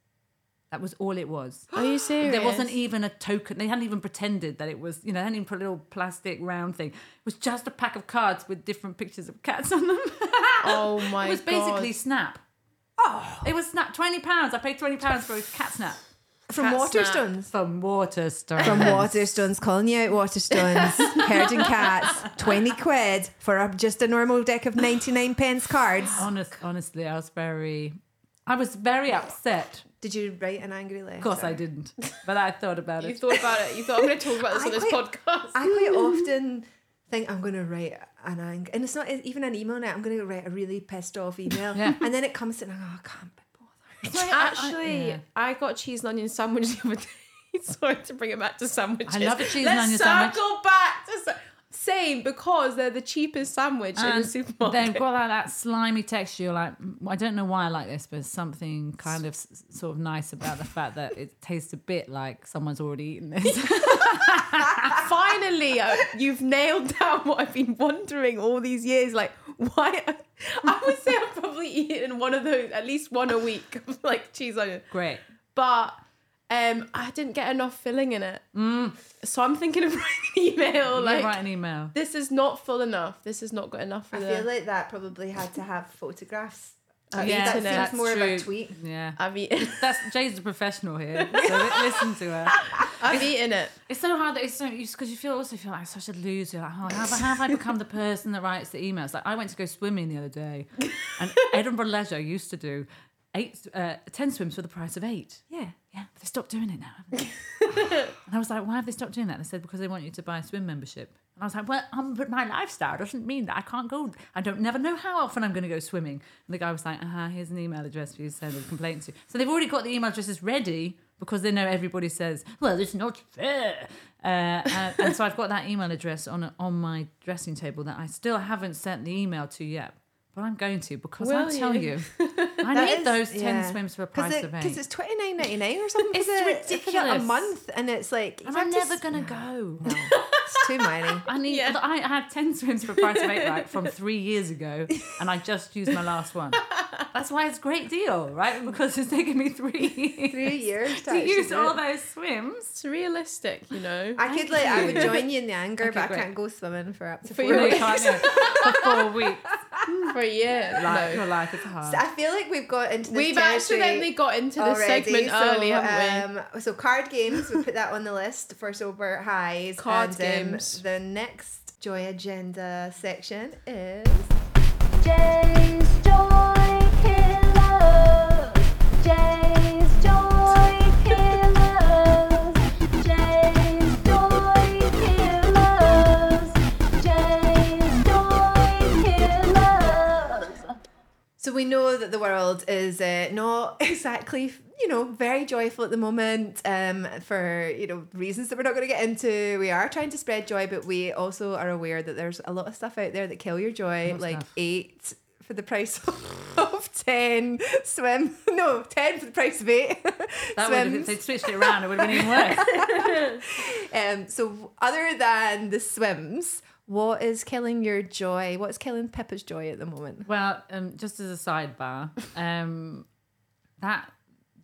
That was all it was. Are you serious? There wasn't even a token. They hadn't even pretended that it was, you know, they hadn't even put a little plastic round thing. It was just a pack of cards with different pictures of cats on them. Oh my god. it was basically God. Snap. Oh, it was Snap. Twenty pounds. I paid twenty pounds for a cat Snap From Cat. Waterstones. from Waterstones. From Waterstones, calling you out Waterstones, herding cats, 20 quid for a, just a normal deck of 99 pence cards. Honest, honestly, I was very, I was very upset. Did you write an angry letter? Of course, I didn't, but I thought about it. You thought about it. You thought I'm going to talk about this I on this quite- podcast. I quite often think I'm going to write an angry, and it's not even an email now. I'm going to write a really pissed off email, Yeah. and then it comes and I go, oh, I can't be bothered. Actually, yeah. I got cheese and onion sandwich the other day. Sorry to bring it back to sandwiches. I love a cheese and Let's onion sandwich. circle back to sa- same because they're the cheapest sandwich in the supermarket. They've got like that slimy texture. You're like, "Mm, I don't know why I like this, but something kind of s- sort of nice about the fact that it tastes a bit like someone's already eaten this. Finally, uh, you've nailed down what I've been wondering all these years. Like, why? I would say I've probably eaten one of those, at least one a week, like cheese onion. Great. But um, I didn't get enough filling in it. So I'm thinking of writing an email Like, like, write an email. this is not full enough. This has not got enough for I the. feel like that probably had to have photographs. Uh, Yeah, that internet. seems more of a tweet. Yeah. I've eaten. That's Jay's a professional here. So listen to her. I've eaten it. It's so hard that it's so because you feel also feel like such a loser. Like, oh, how, how have I become the person that writes the emails? Like I went to go swimming the other day, and Edinburgh Leisure used to do eight, uh, ten swims for the price of eight. Yeah. Yeah, but they stopped doing it now. haven't they? and I was like, why have they stopped doing that? They said because they want you to buy a swim membership. And I was like, well, um, but my lifestyle doesn't mean that I can't go. I don't never know how often I'm going to go swimming. And the guy was like, uh-huh, here's an email address for you to send a complaint to. So they've already got the email addresses ready because they know everybody says, well, it's not fair. Uh, and, and so I've got that email address on on my dressing table that I still haven't sent the email to yet. But I'm going to because I Will tell you? you, I That need is- those 10 yeah. swims for a price it, of eight. cause it's twenty nine ninety nine or something. It's for the- for the- a month, and it's like and I'm have to never going to go. No, it's too many. I need. Yeah. I I had ten swims for a price of eight right from three years ago, and I just used my last one. That's why it's a great deal, right? Because it's taken me three Three years to, to use all those swims. It's realistic, you know. I could Thank like I would join you in the anger, Okay, but great. I can't go swimming for up to For four your- No, you weeks. can't do it. for four weeks. For a year. Like, no. Your life is hard. I feel like we've got into this We've territory accidentally got into this already, segment so, early, haven't we? Um, so card games, we put that on the list for sober highs. Card and, um, games. the next joy agenda section is Jay's Joy Killers. Jay's So we know that the world is uh, not exactly, you know, very joyful at the moment um, for, you know, reasons that we're not going to get into. We are trying to spread joy, but we also are aware that there's a lot of stuff out there that kill your joy, like stuff? eight for the price of 10 swim. No, 10 for the price of eight That would have, if they'd switched it around, it would have been even worse. Um, so other than the swims, what is killing your joy? What's killing Pippa's joy at the moment? Well, um, just as a sidebar, um, that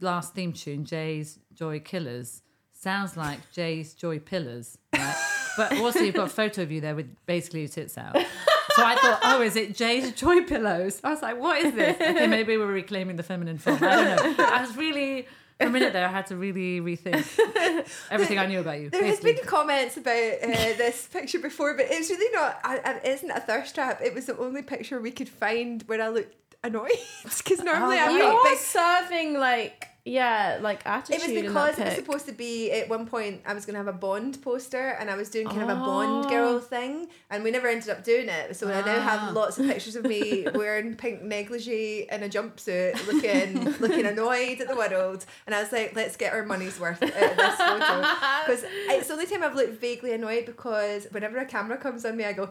last theme tune, Jay's Joy Killers, sounds like Jay's Joy Pillars. Right? but also, you've got a photo of you there with basically your tits out. So I thought, oh, is it Jay's Joy Pillows? I was like, what is this? Okay, maybe we're reclaiming the feminine form. I don't know. I was really, for a minute there, I had to really rethink everything I knew about you. There has basically. been comments about uh, this picture before, but it's really not. I, I, it isn't a thirst trap. It was the only picture we could find where I looked annoyed because normally Oh, I'm You're quite big. serving like yeah, like attitude. It was because it was supposed to be at one point I was going to have a Bond poster and I was doing kind of a Oh. Bond girl thing and we never ended up doing it. So I now Ah. have lots of pictures of me wearing pink negligee in a jumpsuit, looking looking annoyed at the world. And I was like, let's get our money's worth out of this photo because it's the only time I've looked vaguely annoyed because whenever a camera comes on me, I go.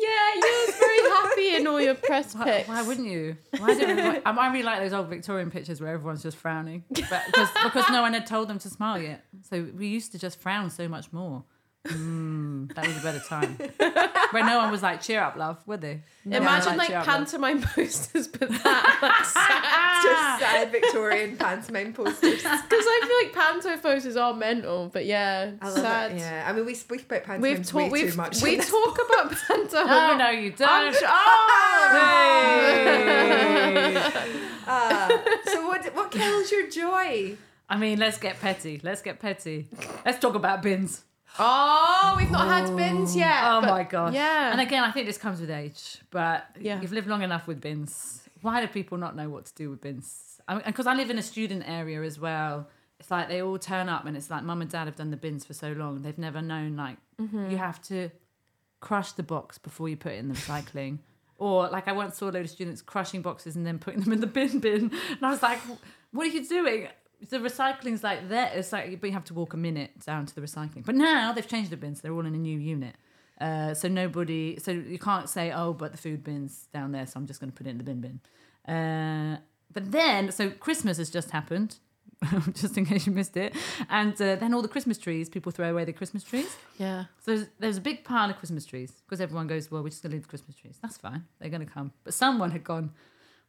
Yeah, you was very happy in all your press Why, pics. why wouldn't you? Why didn't I, I really like those old Victorian pictures where everyone's just frowning, but because because no one had told them to smile yet. So we used to just frown so much more. Mm, that was a better time. Where no one was like, "Cheer up, love," were they? No Imagine like "Cheer up, pantomime posters, but that like sad. Just sad Victorian pantomime posters. Because I feel like panto posters are mental, but yeah, I love sad. it. Yeah, I mean, we speak about pantomime We've way. We've too much. we talk about panto. No, no, you don't. Hey! Uh, so what what kills your joy? I mean, let's get petty. Let's get petty. Let's talk about bins. Oh, we've not had bins yet. Oh but- my gosh. Yeah. And again, I think this comes with age, but Yeah. you've lived long enough with bins. Why do people not know what to do with bins? I because I live in a student area as well. It's like they all turn up, and it's like mum and dad have done the bins for so long. They've never known like Mm-hmm. you have to crush the box before you put it in the recycling. Or like I once saw a load of students crushing boxes and then putting them in the bin bin, and I was like, "What are you doing?" The recycling's like there. It's like but you have to walk a minute down to the recycling. But now they've changed the bins; they're all in a new unit. Uh, so nobody, so you can't say, "Oh, but the food bin's down there, so I'm just going to put it in the bin bin." Uh, but then, so Christmas has just happened, just in case you missed it, and uh, then all the Christmas trees, people throw away the Christmas trees. yeah. So there's, there's a big pile of Christmas trees because everyone goes, well, we're just going to leave the Christmas trees. That's fine. They're going to come. But someone had gone,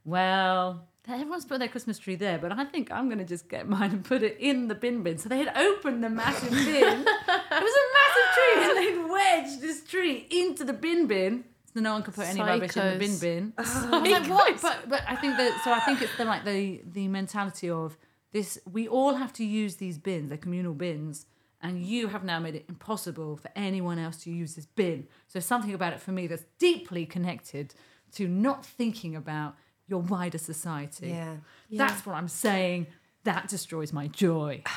well, everyone's put their Christmas tree there, but I think I'm going to just get mine and put it in the bin bin. So they had opened the massive bin. it was a massive tree, and they'd wedged this tree into the bin bin. So no one could put any rubbish in the bin bin. I like, what? But, but I think that, so I think it's the, like the, the mentality of this, we all have to use these bins, they're communal bins, and you have now made it impossible for anyone else to use this bin. So something about it for me that's deeply connected to not thinking about your wider society. Yeah. That's what I'm saying. That destroys my joy.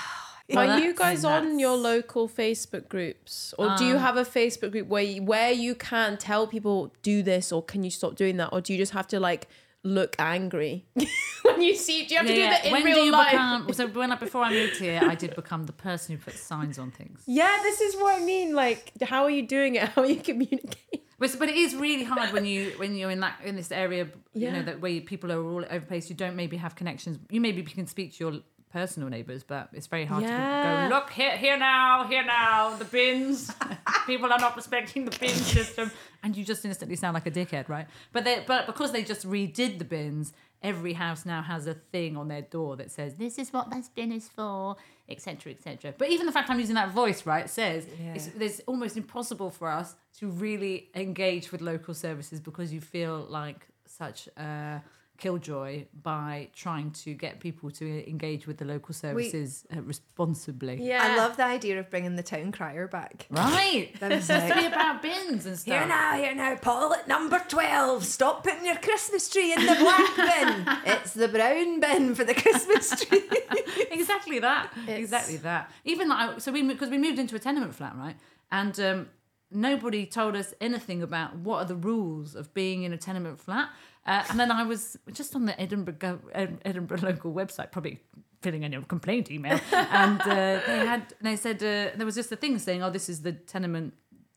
Are you guys on your local Facebook groups, or do you um, have a Facebook group where you, where you can tell people do this, or can you stop doing that, or do you just have to like look angry when you see? Do you have to do that in when real do you life? become? So when I, before I moved here, I did become the person who puts signs on things. Yeah, this is what I mean. Like, how are you doing it? How are you communicating? But, but it is really hard when you when you're in that in this area, you know, that where people are all over the place. You don't maybe have connections. You maybe can speak to your personal neighbours, but it's very hard Yeah. to go. Look here, here now, here now, the bins. people are not respecting the bin system, and you just instantly sound like a dickhead, right? But they but because they just redid the bins. Every house now has a thing on their door that says, "This is what this bin is for," etc., etc. But even the fact I'm using that voice, right, says it's, it's almost impossible for us to really engage with local services because you feel like such a killjoy by trying to get people to engage with the local services uh, responsibly. I love the idea of bringing the town crier back. Right. That was It's like, be about bins and stuff. here now, here now, Paul at number 12. Stop putting your Christmas tree in the black bin. It's the brown bin for the Christmas tree. exactly that. Exactly that. Even like so we because we moved into a tenement flat, right? And um, nobody told us anything about what are the rules of being in a tenement flat. Uh, and then I was just on the Edinburgh Edinburgh local website, probably filling in a complaint email, and uh, they had they said uh, there was just a thing saying, "Oh, this is the tenement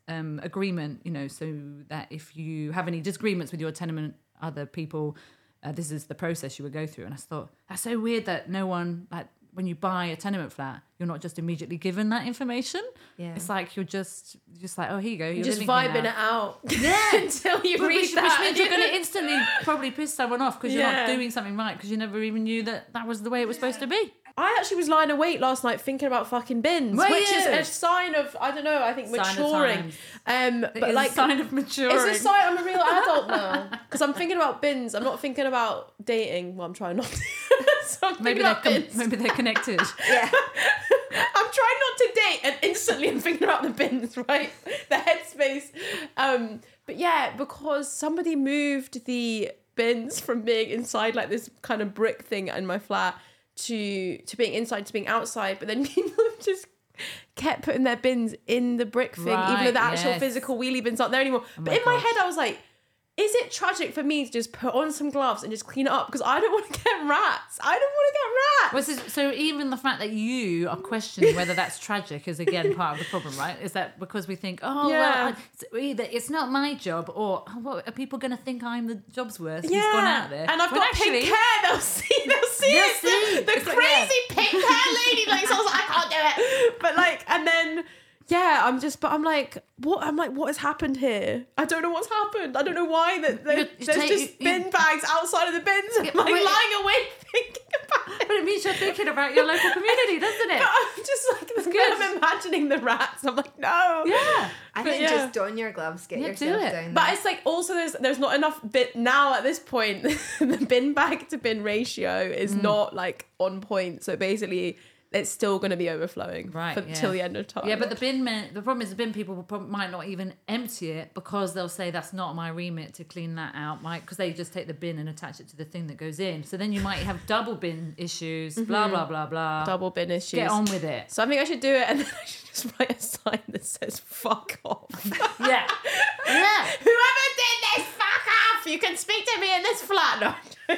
um, agreement," you know, so that if you have any disagreements with your tenement other people, uh, this is the process you would go through. And I thought that's so weird that no one like when you buy a tenement flat, you're not just immediately given that information. Yeah. It's like you're just just like, oh, here you go. You're just living here vibing it out Yeah. until you But read which, that. which means you're going to instantly probably piss someone off because you're Yeah. not doing something right because you never even knew that that was the way it was supposed to be. I actually was lying awake last night thinking about fucking bins, Were which is you? a sign of I don't know. I think Sign maturing. times. Um, It but is like a sign of maturing. It's a sign I'm a real adult now because I'm thinking about bins. I'm not thinking about dating. Well, I'm trying not to. So I'm maybe thinking they're com- maybe they're connected. yeah. I'm trying not to date, and instantly I'm thinking about the bins, right? The headspace. Um, but yeah, because somebody moved the bins from being inside like this kind of brick thing in my flat to to being inside to being outside, but then people just kept putting their bins in the brick thing, even though the actual yes. physical wheelie bins aren't there anymore. but my in my head, I was like. Is it tragic for me to just put on some gloves and just clean it up? Because I don't want to get rats. I don't want to get rats. Well, so, so even the fact that you are questioning whether that's tragic is again part of the problem, right? Is that because we think, oh, Yeah. well, I, either it's not my job, or oh, what are people going to think I'm the job's worth? He's gone out there, And I've got pink hair. They'll see. They'll see They'll see. The, the It's like, crazy pink hair lady. Like, so I was like, I can't do it. But like, and then yeah, I'm just. But I'm like, what? I'm like, what has happened here? I don't know what's happened. I don't know why that there- You- you there's take- just you- you- bin bags outside of the bins. And I'm like wait. lying awake thinking about it. But it means you're thinking about your local community, doesn't it? But I'm just like, when good. I'm imagining the rats. I'm like, no. Yeah. I But think yeah. just don your gloves, get Yeah, do yourself it. down. But there. it's like also there's there's not enough bit now at this point. the bin bag to bin ratio is Mm. not like on point. So basically, it's still going to be overflowing Right, for, yeah. till the end of time. Yeah, but the bin men, the problem is the bin people might not even empty it because they'll say that's not my remit to clean that out, Mike, because they just take the bin and attach it to the thing that goes in. So then you might have double bin issues, blah mm-hmm. blah blah blah. double bin issues. Get on with it. So I think I should do it, and then I should just write a sign that says "fuck off." Yeah, yeah. Whoever did this! You can speak to me in this flat. No, I'm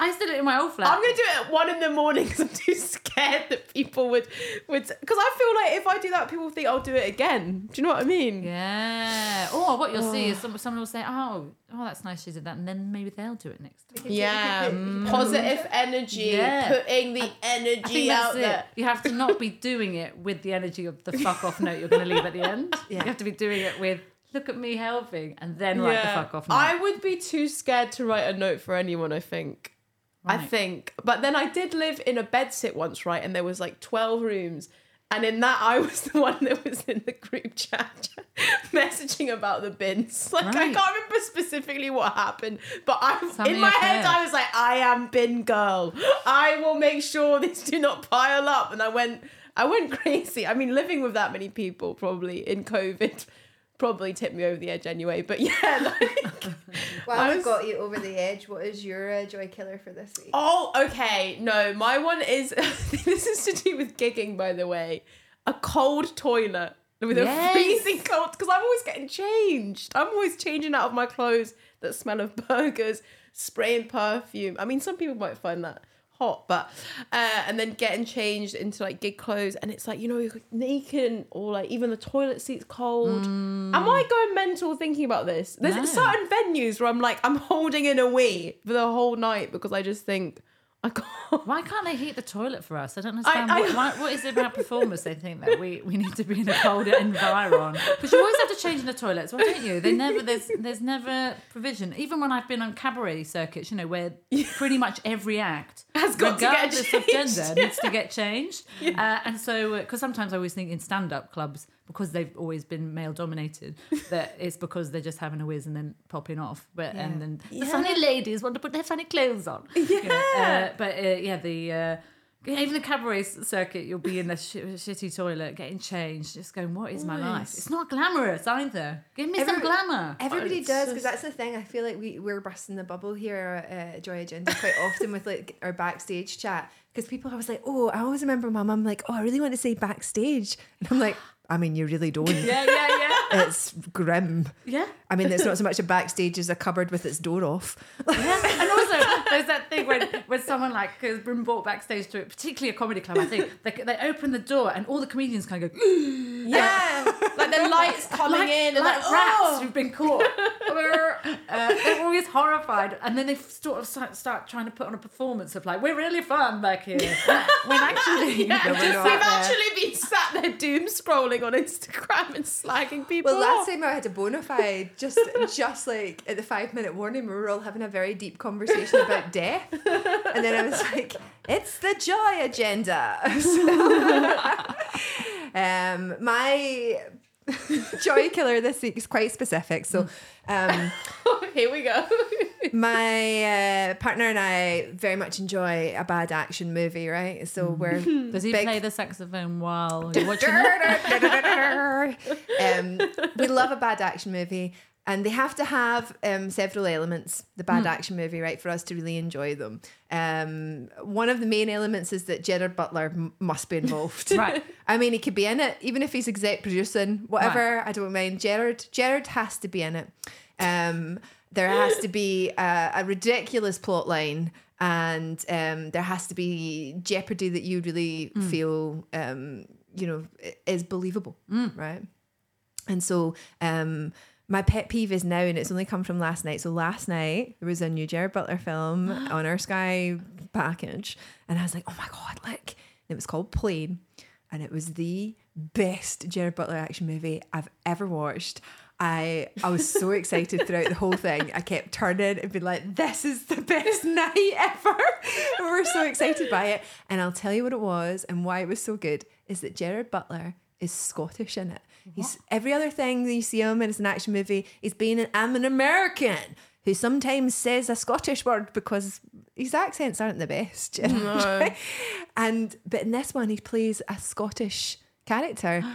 I still do it in my old flat. I'm gonna do it at one in the morning because I'm too scared that people would would because I feel like if I do that, people think I'll do it again. Do you know what I mean? Yeah. Or what you'll see oh. is some, someone will say, "Oh, oh, that's nice she did that," and then maybe they'll do it next time. Yeah, mm. positive energy, Yeah. putting the I energy think that's out it. there. You have to not be doing it with the energy of the fuck off note you're going to leave at the end. Yeah. You have to be doing it with look at me helping and then write the fuck off. I would be too scared to write a note for anyone. I think. I think, but then I did live in a bed sit once, right? And there was like twelve rooms, and in that I was the one that was in the group chat messaging about the bins. Like I can't remember specifically what happened, but I Something in my head. I was like, I am bin girl. I will make sure these do not pile up. And I went, I went crazy. I mean, living with that many people probably in COVID probably tipped me over the edge anyway. But yeah, like. While I I've was- got you over the edge, what is your uh, joy killer for this week? Oh, okay. No, my one is this is to do with gigging, by the way. A cold toilet with Yes. a freezing cold because I'm always getting changed. I'm always changing out of my clothes that smell of burgers, spraying perfume. I mean, some people might find that hot, but uh, and then getting changed into like gig clothes, and it's like you know you're naked or like even the toilet seat's cold. Am I going mental thinking about this? There's No. certain venues where I'm like I'm holding in a wee for the whole night because I just think I can't. Why can't they heat the toilet for us? I don't understand. I- what, why, what is it about performers? They think that we, we need to be in a colder environment because you always have to change in the toilets, well, don't you? They never there's there's never provision. Even when I've been on cabaret circuits, you know, where pretty much every act Has got to get of gender needs to get changed. Uh, and so, because sometimes I always think in stand up clubs because they've always been male dominated that it's because they're just having a whiz and then popping off. But and then the funny ladies want to put their funny clothes on. Yeah. uh, but uh, yeah, the uh, even the cabaret circuit, you'll be in the sh- shitty toilet getting changed, just going, "What is my life?" It's not glamorous either. Give me some glamour. Everybody does because that's the thing. I feel like we we're busting the bubble here at uh, Joy Agenda quite often with like our backstage chat because people always like, oh, I always remember my mum like, oh, I really want to say backstage, and I'm like, I mean, you really don't. Yeah, yeah, yeah, It's grim. yeah. I mean, it's not so much a backstage as a cupboard with its door off. Yeah, there's that thing when when someone like has been brought backstage to it, particularly a comedy club. I think they, they open the door and all the comedians kind of go Yeah, like the lights coming like, in and like like, rats oh. who've been caught. uh, they're always horrified, and then they sort of start, start trying to put on a performance of like we're really fun back here, when actually Yeah, No, we're just, not we've there. actually been sat there doom scrolling on Instagram and slagging people Well, off. last time I had a bona fide, just just like at the five minute warning, we were all having a very deep conversation about death, and then I was like, "It's the joy agenda." um, my joy killer this week is quite specific. So, um, Here we go. my uh, partner and I very much enjoy a bad action movie, right? So we're does he big- play the saxophone while you're watching um, we love a bad action movie. And they have to have um, several elements. The bad action movie, right, for us to really enjoy them. Um, one of the main elements is that Gerard Butler m- must be involved. Right. I mean, he could be in it, even if he's exec producing, whatever. I don't mind. Gerard, Gerard has to be in it. Um, there has to be a, a ridiculous plot line, and um, there has to be jeopardy that you really feel, um, you know, is believable, right? And so, um, my pet peeve is now, and it's only come from last night. So last night there was a new Gerard Butler film on our Sky package, and I was like, "Oh my god!" Like, it was called Plane, and it was the best Gerard Butler action movie I've ever watched. I I was so excited throughout the whole thing. I kept turning and being like, "This is the best night ever!" we were so excited by it, and I'll tell you what it was and why it was so good. Is that Gerard Butler is Scottish in it? He's every other thing that you see him in is an action movie. He's being an I'm an American who sometimes says a Scottish word because his accents aren't the best. you know? and but in this one he plays a Scottish character.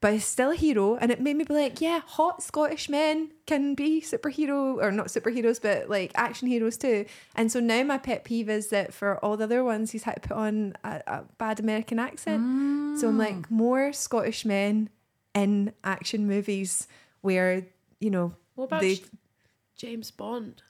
But he's still a hero, and it made me be like, yeah, hot Scottish men can be superhero or not superheroes, but like action heroes too. And so now my pet peeve is that for all the other ones, he's had to put on a, a bad American accent. So I'm like, mm. more Scottish men in action movies where you know What about they J- James Bond?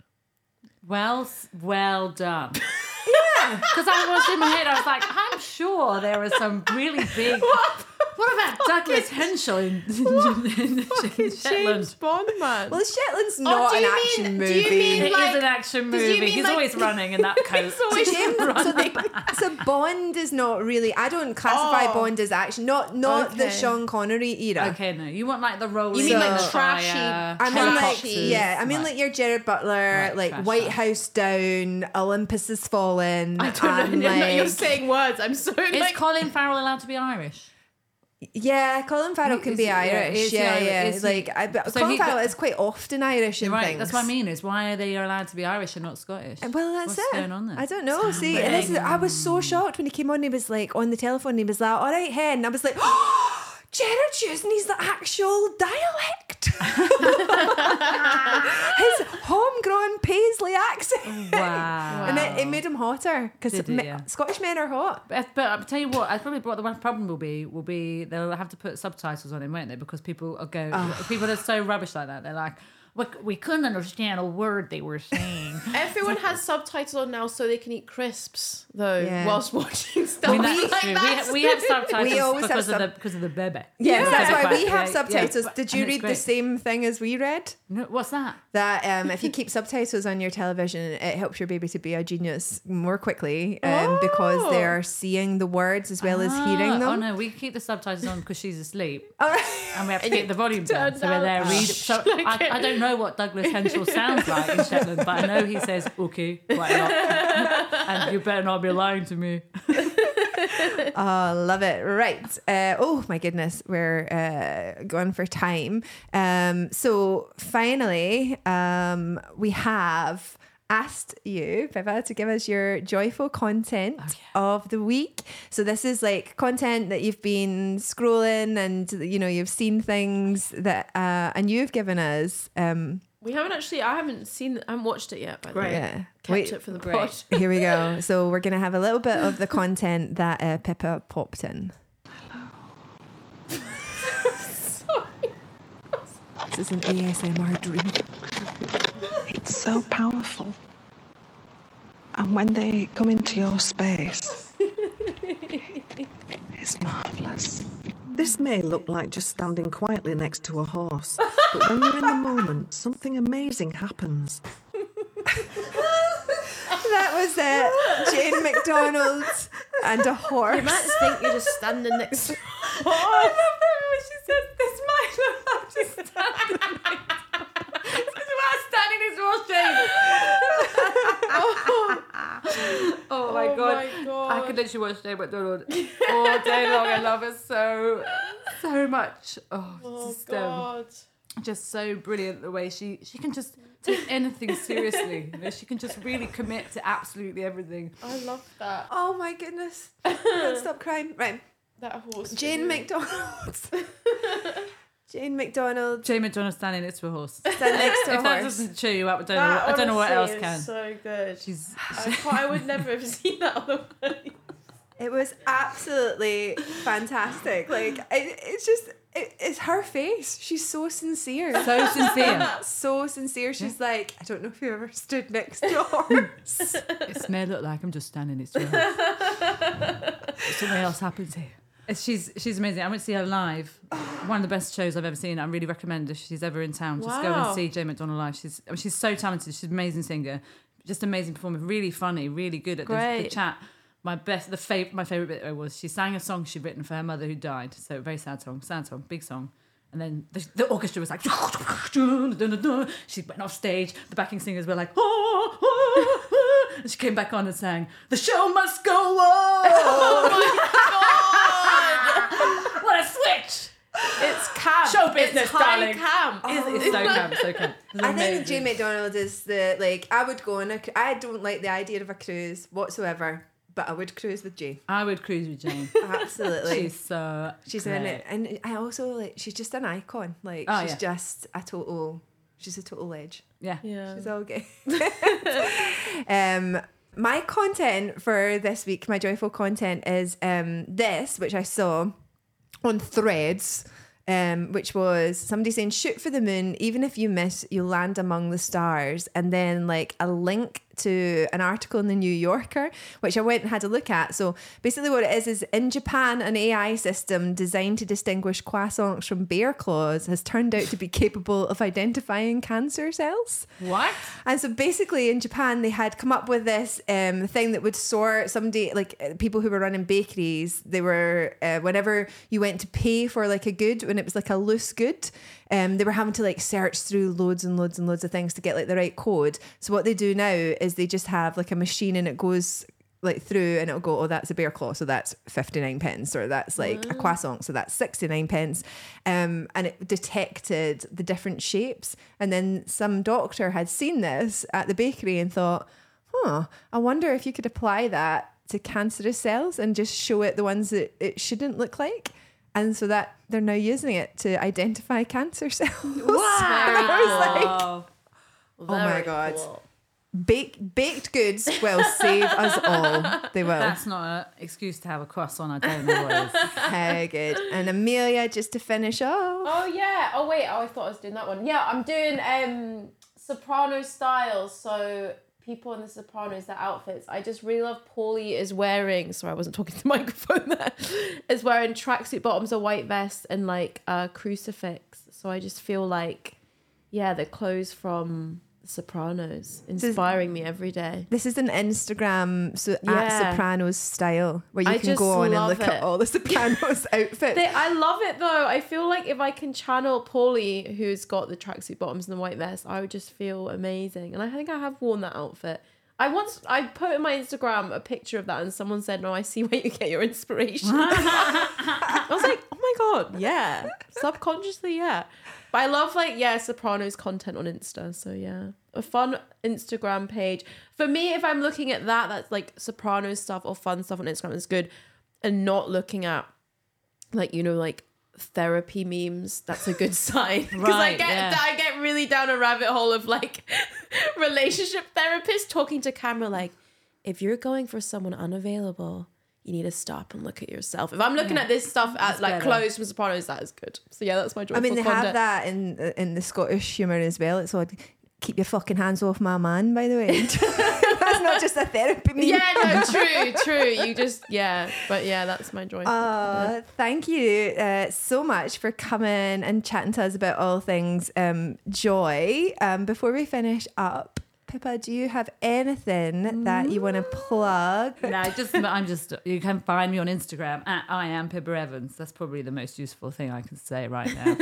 Well, well done. Yeah, because I was in my head. I was like, I'm sure there are some really big. What, about Douglas Henshall in, in, in Shetland? James Bond, man. well, Shetland's oh, not do an you action mean- do movie. you mean It is like- an action does you movie. mean He's like- always running in that coat. always James, so, the, so Bond is not really. I don't classify Oh. Bond as action. Not not the Okay. Sean Connery era. okay, no, you want like the rolling. You mean like fire, trashy- I mean, like, Helicopters. yeah, I mean, Right. like your Gerard Butler, Right, like trash White stuff. House Down, Olympus has fallen. I don't and, know. like, You're saying words. I'm so Is like. Colin Farrell allowed to be Irish? Yeah, Colin Farrell can is be Irish. is Yeah, yeah. Is like, I, So Colin he- Farrell is quite often Irish in Right, things. that's what I mean. Is why are they allowed to be Irish and not Scottish? Uh, well, that's What's it. going on there? I don't know. See, and this is, I was so shocked when he came on. He was like on the telephone. He was like, "All right, hen." I was like, oh, "Oh, Gerard's using his actual dialect, his homegrown Paisley accent." Wow. And it, it made him hotter because Did it, yeah. Scottish men are hot. But, but I'll tell you what, I probably what the one problem will be will be they'll have to put subtitles on him, won't they? Because people are go oh. people are so rubbish like that. They're like, we, we couldn't understand a word they were saying. Everyone has subtitles on now so they can eat crisps though Yeah. whilst watching stuff. I mean, that's like. We, that's we have subtitles We always have because sub- of the because of the baby. Yes, that's why we Yeah, have yeah. subtitles. But- Did you and it's read the same thing as we read? No, what's that? that um, if you keep subtitles on your television, it helps your baby to be a genius more quickly um, because Oh. they're seeing the words as well as hearing Ah, them. Oh no, we keep the subtitles on because she's asleep. All right. And we have to keep the volume down, so we're there out- read. So I, I don't know what Douglas Henshall sounds like in Shetland, but I know he says "okay" quite a lot. and you better not be lying to me. Oh, love it. Right. Uh, oh, my goodness. We're uh, going for time. Um, so, finally, um, we have asked you, Pippa, to give us your joyful content of the week. So, this is like content that you've been scrolling and, you know, you've seen things that, uh, and you've given us. Um, We haven't actually. I haven't seen. I haven't watched it yet. By the way, yeah. kept Wait, it for the pod. here we go. So, we're going to have a little bit of the content that uh, Pippa popped in. Hello. Sorry. This is an ASMR dream. It's so powerful. And when they come into your space, it's marvellous. This may look like just standing quietly next to a horse, but when you're in the moment, something amazing happens. That was uh, Jane McDonald and a horse. You might think you're just standing next. to I love it when she says this might look like just standing next This is why I'm standing next to Australia. oh my Oh god. my God. I could literally watch Jane McDonald all day long. I love her so so much. Oh, Oh just, um, just so brilliant the way she she can just take anything seriously. You know, she can just really commit to absolutely everything. I love that. Oh my goodness. I can't stop crying. Right. That horse. Jane video. McDonald. Jane McDonald Jane McDonald standing next to a horse. stand next to a if that doesn't cheer you up, I don't know. I don't know what else can. So good. She's I, I would never have seen that otherwise. It was absolutely fantastic. Like it, it's just it, it's her face. She's so sincere. so sincere. so sincere. She's like, I don't know if you ever stood next to horse. It may look like I'm just standing next to her. Something else happens here. She's she's amazing. I went to see her live. One of the best shows I've ever seen. I really recommend if she's ever in town, just go Wow. and see Jane McDonald live. She's I mean, she's so talented. She's an amazing singer, just amazing performer. Really funny, really good at the, the Great. chat. My best, the fav- my favorite bit was she sang a song she'd written for her mother who died. So very sad song, sad song, big song. And then the, the orchestra was like, she went off stage. The backing singers were like, oh, oh, oh. and she came back on and sang, "The show must go on." Oh what a switch! It's camp. Show business, it's high darling. camp. It's, it's so oh. camp, so camp. I think amazing. Jane McDonald is the like I would go on a cru- I don't like the idea of a cruise whatsoever, but I would cruise with Jane. I would cruise with Jane. Absolutely. She's so She's great. in it, and I also like she's just an icon. Like Oh, she's yeah. just a total. She's a total edge. Yeah. Yeah. She's all good. um, my content for this week, my joyful content is um this, which I saw on Threads. Um, which was somebody saying shoot for the moon even if you miss you land among the stars and then like a link to an article in the New Yorker which I went and had a look at so basically what it is is in Japan an AI system designed to distinguish croissants from bear claws has turned out to be capable of identifying cancer cells What? and so basically in Japan, they had come up with this um, thing that would sort somebody, like uh, people who were running bakeries, they were, uh, whenever you went to pay for like a good, when it was like a loose good, um, they were having to like search through loads and loads and loads of things to get like the right code. So what they do now is they just have like a machine and it goes like through and it'll go, oh, that's a bear claw, so that's 59 pence, or that's like a croissant, so that's 69 pence. Um, and it detected the different shapes. And then some doctor had seen this at the bakery and thought, huh, I wonder if you could apply that to cancerous cells and just show it the ones that it shouldn't look like. And so that they're now using it to identify cancer cells. I was like, Oh, oh my God. Baked, baked goods will save us all. They will. that's not an excuse to have a croissant. I don't know what is. Very good. And Amelia, just to finish off. Oh yeah. Oh wait. Oh, I thought I was doing that one. Yeah, I'm doing um soprano style. So people in the Sopranos, their outfits. I just really love Paulie is wearing. Sorry, I wasn't talking to the microphone there. Is wearing tracksuit bottoms, a white vest, and like a crucifix. So I just feel like, yeah, the clothes from the Sopranos inspiring me every day. This is an Instagram so at Sopranos style where you I can go on and look at all the Sopranos outfits. They, I love it though. I feel like if I can channel Paulie, who's got the tracksuit bottoms and the white vest, I would just feel amazing. And I think I have worn that outfit. I once I put in my Instagram a picture of that, and someone said, "No, I see where you get your inspiration." I was like, "Oh my god, yeah!" Subconsciously, yeah. But I love like yeah, Sopranos content on Insta. So yeah, a fun Instagram page for me. If I'm looking at that, that's like Sopranos stuff or fun stuff on Instagram is good, and not looking at like you know like therapy memes that's a good sign because i get yeah. i get really down a rabbit hole of like relationship therapists talking to camera like if you're going for someone unavailable you need to stop and look at yourself if i'm looking at this stuff at like better. clothes from sopranos that is good so yeah that's my joy. I mean, they have that in in the Scottish humour as well. It's like, keep your fucking hands off my man, by the way. That's not just a therapy meme. yeah no true true you just yeah but yeah that's my joy. Uh, thank you uh, so much for coming and chatting to us about all things um, joy. Um, before we finish up, Pippa, do you have anything that you want to plug? No, just I'm just you can find me on Instagram at I am Pippa Evans. That's probably the most useful thing I can say right now.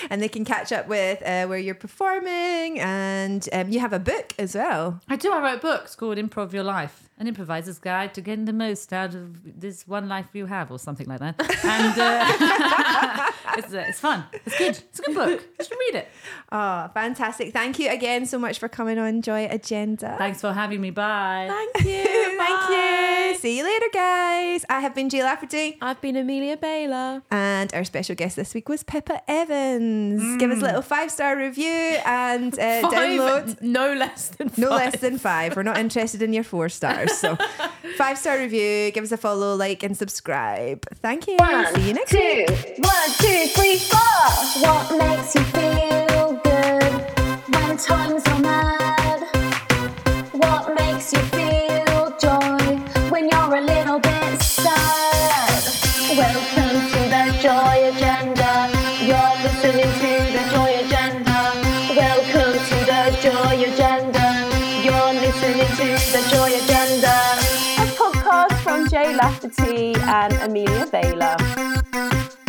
and they can catch up with uh, where you're performing, and um, you have a book as well. I do. I wrote books called Improv Your Life, an improviser's guide to getting the most out of this one life you have, or something like that. And uh, it's, uh, it's fun. It's good. It's a good book. You should read it. Oh, fantastic. Thank you again so much for coming on Joy Agenda. Thanks for having me. Bye. Thank you. Thank you. See you later, guys. I have been Jay Lafferty. I've been Amelia Bayler. And our special guest this week was Pippa Evans. Give us a little five star review and uh, Five, download. no less than No less than five. We're not interested in your four stars. So, five star review. Give us a follow, like, and subscribe. Thank you. See you next two, week. one, two, three, four. What makes you feel good when times are mad? What makes you feel And Amelia Bayler.